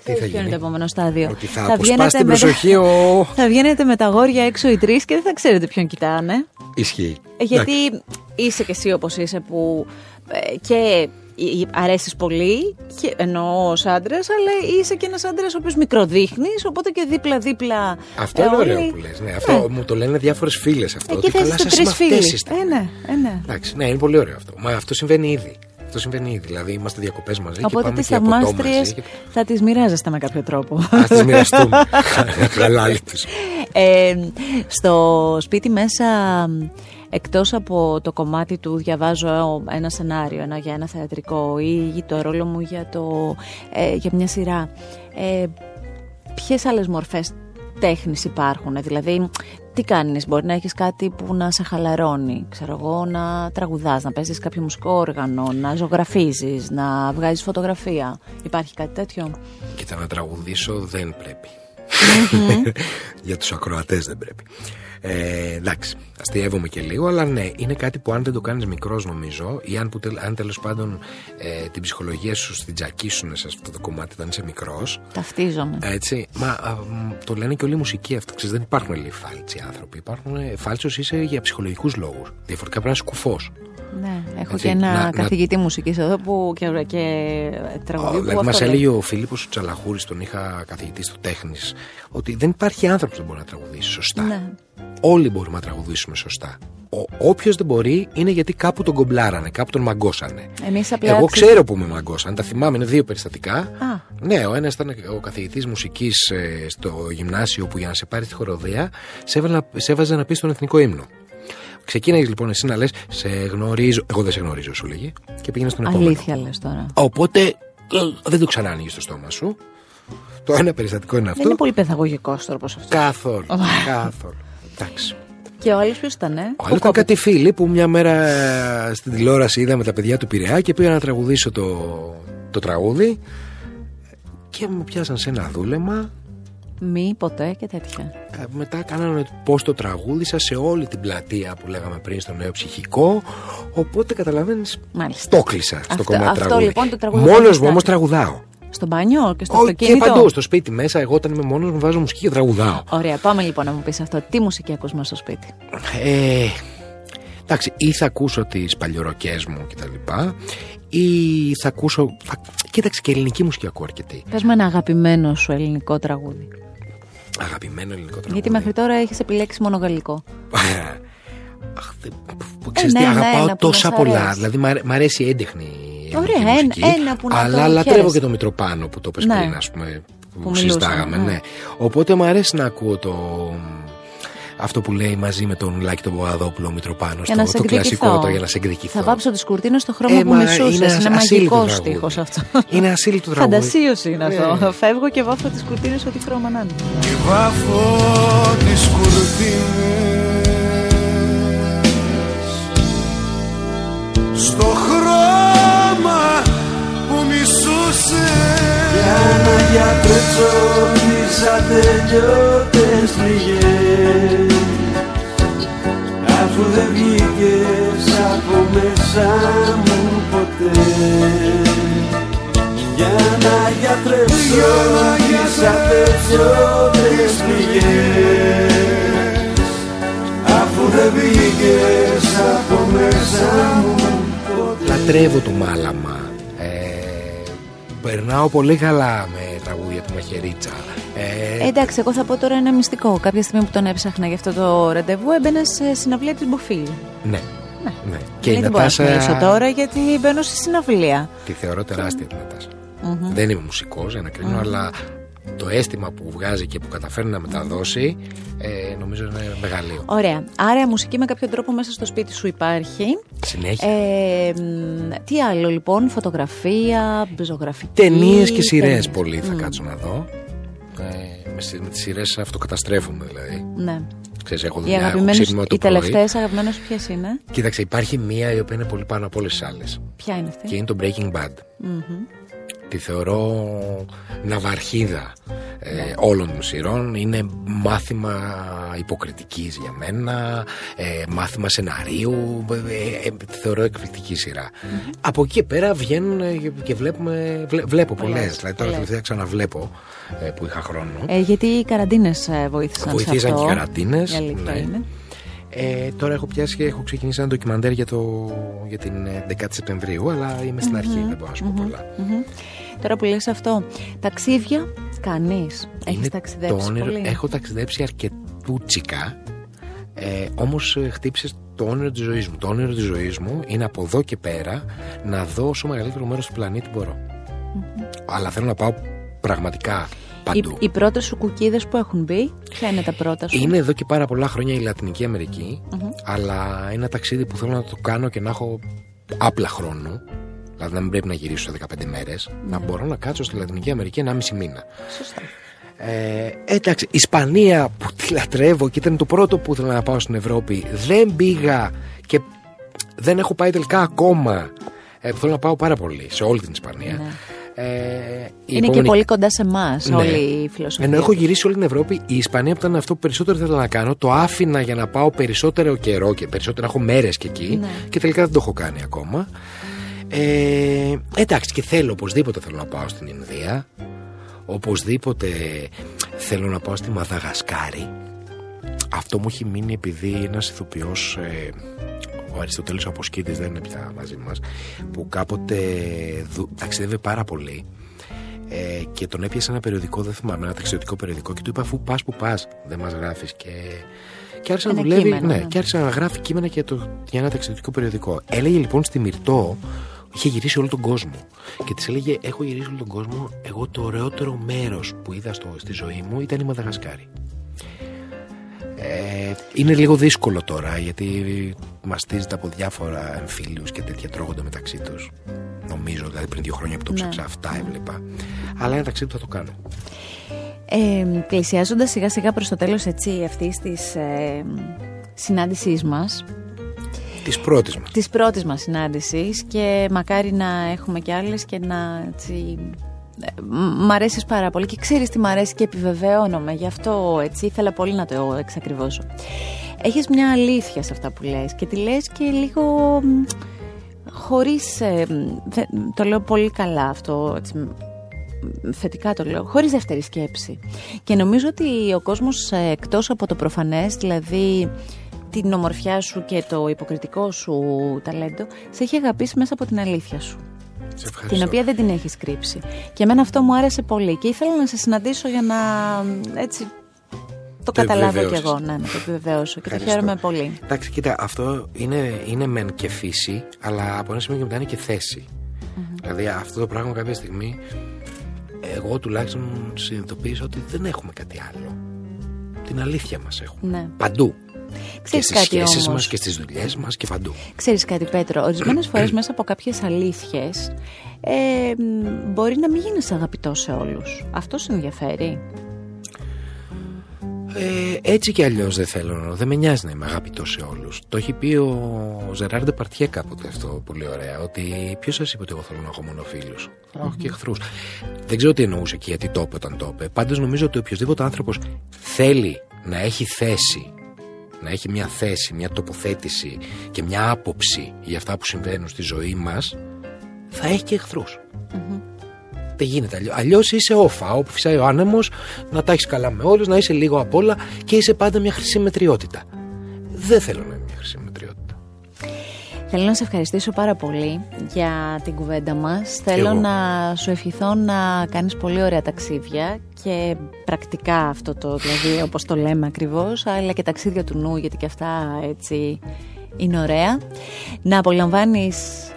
Τι θα Ποιο είναι γίνει; το επόμενο στάδιο; Ότι θα, βγαίνετε αποσπάσει την με τα- προσοχή ο. Θα βγαίνετε με τα αγόρια έξω οι τρεις και δεν θα ξέρετε ποιον κοιτάνε. Ισχύει. Ε, Γιατί είσαι και εσύ όπως είσαι που ε, και ε, αρέσεις πολύ και, εννοώ ως άντρας αλλά είσαι και ένας άντρας ο οποίος μικροδείχνεις οπότε και δίπλα-δίπλα Αυτό ε, είναι ωραίο όλοι- που λες. Ναι, αυτό μου το λένε διάφορες φίλες αυτό. Εκεί ότι θα καλά, είστε σας τρεις με αυτές φίλοι. είστε. Ε, ναι, ε, ναι. Εντάξει, ναι, είναι πολύ ωραίο αυτό. Μα αυτό συμβαίνει ήδη. Αυτό συμβαίνει ήδη. Δηλαδή είμαστε διακοπές μαζί και Οπότε πάμε τις και ποτό θαυμάστριες μαζί. και- θα τις μοιράζεστε με κάποιο τρόπο. Α τις μοιραστούμε. Χαλάλι τους. Ε, στο σπίτι μέσα, εκτός από το κομμάτι του διαβάζω ένα σενάριο ένα, για ένα θεατρικό ή το ρόλο μου για, το, ε, για μια σειρά, ε, ποιες άλλες μορφές τέχνης υπάρχουν, δηλαδή τι κάνεις, μπορεί να έχεις κάτι που να σε χαλαρώνει, ξέρω εγώ, να τραγουδάς, να παίζεις κάποιο μουσικό όργανο, να ζωγραφίζεις, να βγάζεις φωτογραφία. Υπάρχει κάτι τέτοιο; Κοίτα, να τραγουδήσω δεν πρέπει. Για τους ακροατές δεν πρέπει. Ε, εντάξει, αστείευομαι και λίγο, αλλά ναι, είναι κάτι που αν δεν το κάνεις μικρός, νομίζω, ή αν, αν τέλος πάντων ε, την ψυχολογία σου στην τζακίσουν σε αυτό το κομμάτι όταν είσαι μικρός. Ταυτίζομαι. Έτσι. Μα α, το λένε και όλοι οι μουσικοί αυτό. Ξέρεις, δεν υπάρχουν λίγοι φάλτσοι άνθρωποι. Υπάρχουν ε, φάλτσος είσαι για ψυχολογικούς λόγους. Διαφορετικά πρέπει να είσαι κουφό. Ναι, έχω Έτσι, και ένα να, καθηγητή να... μουσικής εδώ που και, και τραγουδί. Δηλαδή, μας έλεγε ο Φίλιππος Τσαλαχούρης, τον είχα καθηγητή στο τέχνης, ότι δεν υπάρχει άνθρωπο που δεν μπορεί να τραγουδήσει σωστά. Ναι. Όλοι μπορούμε να τραγουδήσουμε σωστά. Όποιος δεν μπορεί είναι γιατί κάπου τον κομπλάρανε, κάπου τον μαγκώσανε. Εμείς απλά Εγώ ξέρω που με μαγκώσαν. Τα θυμάμαι, είναι δύο περιστατικά. Α. Ναι, ο ένας ήταν ο καθηγητής μουσικής ε, στο γυμνάσιο που για να σε πάρει τη χοροδία σε έβαζε να πεις τον εθνικό ύμνο. Ξεκίναγες λοιπόν εσύ να λες: Σε γνωρίζω. Εγώ δεν σε γνωρίζω, σου λέγει. Και πήγαινες στον επόμενο. Αλήθεια λες τώρα. Οπότε ε, δεν το ξανά ανοίγει το στόμα σου. Το ένα περιστατικό είναι αυτό. Δεν είναι πολύ παιδαγωγικός τρόπος αυτός. Καθόλου. καθόλου. Εντάξει. Και ο άλλος ποιος ήταν, ε; Ο άλλος ήταν κάτι φίλοι που μια μέρα ε, στην τηλεόραση είδαμε τα παιδιά του Πειραιά και πήγα να τραγουδήσω το, το τραγούδι. Και με πιάσαν σε ένα δούλεμα μη ποτέ και τέτοια. Ε, μετά κάνανε πώς το τραγούδισα σε όλη την πλατεία που λέγαμε πριν στο νέο ψυχικό. Οπότε καταλαβαίνεις. Το κλείσα στο αυτό, κομμάτι αυτό, τραγούδι. Λοιπόν, το τραγούδι Μόνος μου όμως τραγουδάω. Στο μπάνιο και στο αυτοκίνητο. Και παντού, στο σπίτι μέσα. Εγώ όταν είμαι μόνος μου βάζω μουσική και τραγουδάω. Ωραία, πάμε λοιπόν να μου πεις αυτό. Τι μουσική ακούς μέσα στο σπίτι; Ε, εντάξει, ή θα ακούσω τις παλιοροκές μου κτλ. Ή θα ακούσω. Θα... Κοίταξε και ελληνική μουσική ακούω αρκετή. Πες με ένα αγαπημένο σου ελληνικό τραγούδι. Αγαπημένο ελληνικό τραγούδι. Γιατί μέχρι τώρα έχεις επιλέξει μόνο γαλλικό. Αχ, ξέρεις τι, αγαπάω τόσα πολλά. Δηλαδή, μ' αρέσει η έντεχνη Ωραία, μουσική, ένα, που να Αλλά το λατρεύω και το Μητροπάνο που το πες ναι. πριν, ας πούμε. Που, που συζητάγαμε, ναι. ναι. Οπότε μου αρέσει να ακούω το αυτό που λέει μαζί με τον Λάκη τον Παπαδόπουλο Μητροπάνο στο το κλασικό το για να σε εκδικηθώ. Θα βάψω τις κουρτίνες στο χρώμα ε, που μισούσες. Είναι, είναι μαγικός στίχος αυτό. Είναι ασύλληπτο τραγούδι. Φαντασίωση είναι αυτό. Ε. Φεύγω και βάφω τις κουρτίνες ό,τι χρώμα να είναι. Και βάφω τις κουρτίνες στο χρώμα που μισούσε. Για να γιατρέψω τις ατελειώτες πληγές αφού δεν βγήκες από μέσα μου ποτέ. Για να γιατρέψω τις ατελειώτες πληγές αφού δεν βγήκες από μέσα μου Λατρεύω το μάλαμα περνάω πολύ καλά με τραγούδια του Μαχαιρίτσα. Ε... Εντάξει, εγώ θα πω τώρα ένα μυστικό. Κάποια στιγμή που τον έψαχνα για αυτό το ραντεβού, έμπαινα σε συναυλία της Μποφίλ. Ναι. Ναι. ναι. Και δεν η Νατάσα... μπορώ να μιλήσω τώρα γιατί μπαίνω στη συναυλία. Τη θεωρώ τεράστια την Νατάσα. Mm-hmm. Δεν είμαι μουσικός για να κρίνω, mm-hmm. αλλά το αίσθημα που βγάζει και που καταφέρει να μεταδώσει ε, νομίζω είναι μεγαλείο. Ωραία. Άρα η μουσική με κάποιο τρόπο μέσα στο σπίτι σου υπάρχει. Συνέχεια. Ε, τι άλλο λοιπόν, φωτογραφία, ζωγραφική. Ταινίες και σειρές πολύ θα mm. κάτσω να δω. Ε, με, με τις σειρές αυτοκαταστρέφουμε δηλαδή. Ναι. Ξέρεις, έχω δουλειά, οι, έχω οι τελευταίες αγαπημένες ποιες είναι; Κοίταξε, υπάρχει μία η οποία είναι πολύ πάνω από όλες τις άλλες. Ποια είναι αυτή; Και είναι το Breaking Bad. Mm-hmm τη θεωρώ ναυαρχίδα ε, ναι. όλων των σειρών είναι μάθημα υποκριτικής για μένα ε, μάθημα σεναρίου ε, ε θεωρώ εκπληκτική από εκεί πέρα βγαίνουν και βλέπουμε βλέπω πολλές δηλαδή τώρα τελευταία ξαναβλέπω που είχα χρόνο γιατί οι καραντίνες βοήθησαν βοηθήσαν σε αυτό. και οι καραντίνες ναι. Ε, τώρα έχω πιάσει και έχω ξεκινήσει ένα ντοκιμαντέρ για, το, για την 10η Σεπτεμβρίου, αλλά είμαι στην αρχή, δεν μπορώ να σου πω πολλά. Τώρα που λες αυτό, ταξίδια κανείς. Έχεις ταξιδέψει πολύ; Έχω ταξιδέψει αρκετούτσικα, ε, όμως ε, χτύπησες το όνειρο της ζωής μου. Το όνειρο της ζωής μου είναι από εδώ και πέρα να δω όσο μεγαλύτερο μέρος του πλανήτη Αλλά θέλω να πάω πραγματικά παντού. Οι, οι πρώτες σου κουκίδες που έχουν μπει, ποια είναι τα πρώτα σου; Είναι εδώ και πάρα πολλά χρόνια η Λατινική αλλά είναι ένα ταξίδι που θέλω να το κάνω και να έχω άπλα χρόνο. Δηλαδή να μην πρέπει να γυρίσω σε 15 μέρες, να μπορώ να κάτσω στη Λατινική Αμερική 1,5 μήνα. Σωστά. Ε, εντάξει, Ισπανία που τη λατρεύω και ήταν το πρώτο που ήθελα να πάω στην Ευρώπη. Δεν πήγα και δεν έχω πάει τελικά ακόμα. Ε, θέλω να πάω πάρα πολύ σε όλη την Ισπανία. Ναι. Ε, είναι και πολύ κοντά σε εμάς ναι. όλη η φιλοσοφία. Ενώ έχω γυρίσει όλη την Ευρώπη, η Ισπανία που ήταν αυτό που περισσότερο ήθελα να κάνω, το άφηνα για να πάω περισσότερο καιρό και περισσότερο να έχω μέρες και εκεί. Ναι. Και τελικά δεν το έχω κάνει ακόμα. Ε, εντάξει, και θέλω οπωσδήποτε θέλω να πάω στην Ινδία. Οπωσδήποτε θέλω να πάω στη Μαδαγασκάρη. Αυτό μου έχει μείνει επειδή ένας ηθοποιός. Ε, ο Αριστοτέλης ο Αποσκήτης δεν είναι πια μαζί μας που κάποτε ταξιδεύει πάρα πολύ ε, και τον έπιασε ένα περιοδικό, δεν θυμάμαι, ένα ταξιδιωτικό περιοδικό και του είπα αφού πας που πας δεν μας γράφεις και, και άρχισε να δουλεύει ναι, ναι, και άρχισε να γράφει κείμενα για, το, για ένα ταξιδιωτικό περιοδικό. Έλεγε λοιπόν στη Μυρτό είχε γυρίσει όλο τον κόσμο. Και της έλεγε έχω γυρίσει όλο τον κόσμο εγώ το ωραιότερο μέρος που είδα στο, στη ζωή μου ήταν η Μαδαγασκάρη ε, είναι λίγο δύσκολο τώρα γιατί μαστίζεται από διάφορα εμφύλιους και τέτοια τρώγονται μεταξύ τους. Νομίζω, δηλαδή πριν δύο χρόνια που το ψάξα ναι. αυτά έβλεπα. Αλλά ένα ταξίδι που θα το κάνω. Ε, πλησιάζοντας σιγά σιγά προς το τέλος έτσι αυτής της ε, συνάντησής μας Της πρώτης μας Της πρώτης μας συνάντησης και μακάρι να έχουμε και άλλες και να έτσι, Μ' αρέσεις πάρα πολύ και ξέρεις τι μ' αρέσει και επιβεβαιώνομαι. Γι' αυτό έτσι ήθελα πολύ να το εξακριβώσω. Έχεις μια αλήθεια σε αυτά που λες Και τη λες και λίγο χωρίς ε, Το λέω πολύ καλά αυτό έτσι, θετικά το λέω, χωρίς δεύτερη σκέψη. Και νομίζω ότι ο κόσμος ε, εκτός από το προφανές, δηλαδή την ομορφιά σου και το υποκριτικό σου ταλέντο, σε έχει αγαπήσει μέσα από την αλήθεια σου την οποία δεν την έχεις κρύψει. Και εμένα αυτό μου άρεσε πολύ και ήθελα να σε συναντήσω για να έτσι το, καταλάβω κι εγώ, ναι, να το επιβεβαιώσω και το χαίρομαι πολύ. Εντάξει, κοίτα, αυτό είναι, είναι μεν και φύση, αλλά από ένα σημείο και μετά είναι και θέση. Δηλαδή αυτό το πράγμα κάποια στιγμή εγώ τουλάχιστον συνειδητοποίησα ότι δεν έχουμε κάτι άλλο. Την αλήθεια μας έχουμε. Ναι. Παντού. Ξέρεις και στις σχέσεις μας και στις δουλειές μας και παντού. Ξέρεις κάτι Πέτρο, ορισμένες φορές μέσα από κάποιες αλήθειες ε, μπορεί να μην γίνεις αγαπητός σε όλους. Αυτό σε ενδιαφέρει; Ε, έτσι κι αλλιώς δεν θέλω, δεν με νοιάζει να είμαι αγαπητός σε όλους. Το έχει πει ο Ζεράρντε Παρτιέ κάποτε αυτό πολύ ωραία. Ότι ποιος σας είπε ότι εγώ θέλω να έχω μόνο φίλους; Θα έχω και εχθρούς. Δεν ξέρω τι εννοούσε και γιατί το είπε όταν το είπε. Πάντως νομίζω ότι οποιοδήποτε άνθρωπος θέλει να έχει θέση να έχει μια θέση, μια τοποθέτηση και μια άποψη για αυτά που συμβαίνουν στη ζωή μας θα έχει και εχθρούς δεν γίνεται αλλιώ. Αλλιώς είσαι όφα, όπου φυσάει ο άνεμος, να τα έχεις καλά με όλους, να είσαι λίγο απ' όλα και είσαι πάντα μια χρυσή μετριότητα. Δεν θέλω να Θέλω να σε ευχαριστήσω πάρα πολύ για την κουβέντα μας. Θέλω να σου ευχηθώ να κάνεις πολύ ωραία ταξίδια και πρακτικά αυτό το, δηλαδή όπως το λέμε ακριβώς, αλλά και ταξίδια του νου, γιατί και αυτά έτσι είναι ωραία. Να απολαμβάνεις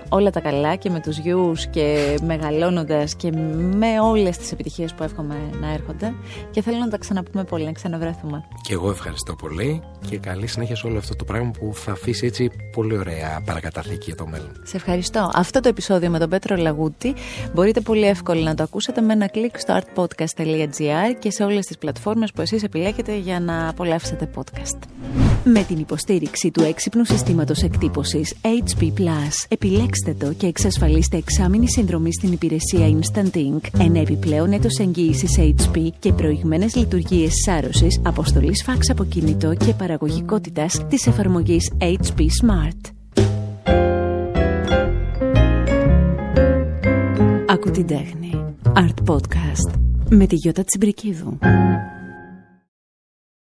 όλα τα καλά και με τους γιους και μεγαλώνοντας και με όλες τις επιτυχίες που εύχομαι να έρχονται και θέλω να τα ξαναπούμε πολύ, να ξαναβρεθούμε. Και εγώ ευχαριστώ πολύ και καλή συνέχεια σε όλο αυτό το πράγμα που θα αφήσει έτσι πολύ ωραία παρακαταθήκη για το μέλλον. Σε ευχαριστώ. Αυτό το επεισόδιο με τον Πέτρο Λαγούτη μπορείτε πολύ εύκολα να το ακούσετε με ένα κλικ στο artpodcast.gr και σε όλες τις πλατφόρμες που εσείς επιλέγετε για να απολαύσετε podcast. Με την υποστήριξη του έξυπνου συστήματος εκτύπωσης HP+, επιλέξτε το και εξασφαλίστε εξάμεινη συνδρομή στην υπηρεσία Instant Ink, ένα επιπλέον έτος εγγύησης HP και προηγμένες λειτουργίες σάρωσης, αποστολής φάξ από κινητό και παραγωγικότητας της εφαρμογής HP Smart. Ακού την τέχνη. Art Podcast με τη Γιώτα Τσιμπρικίδου.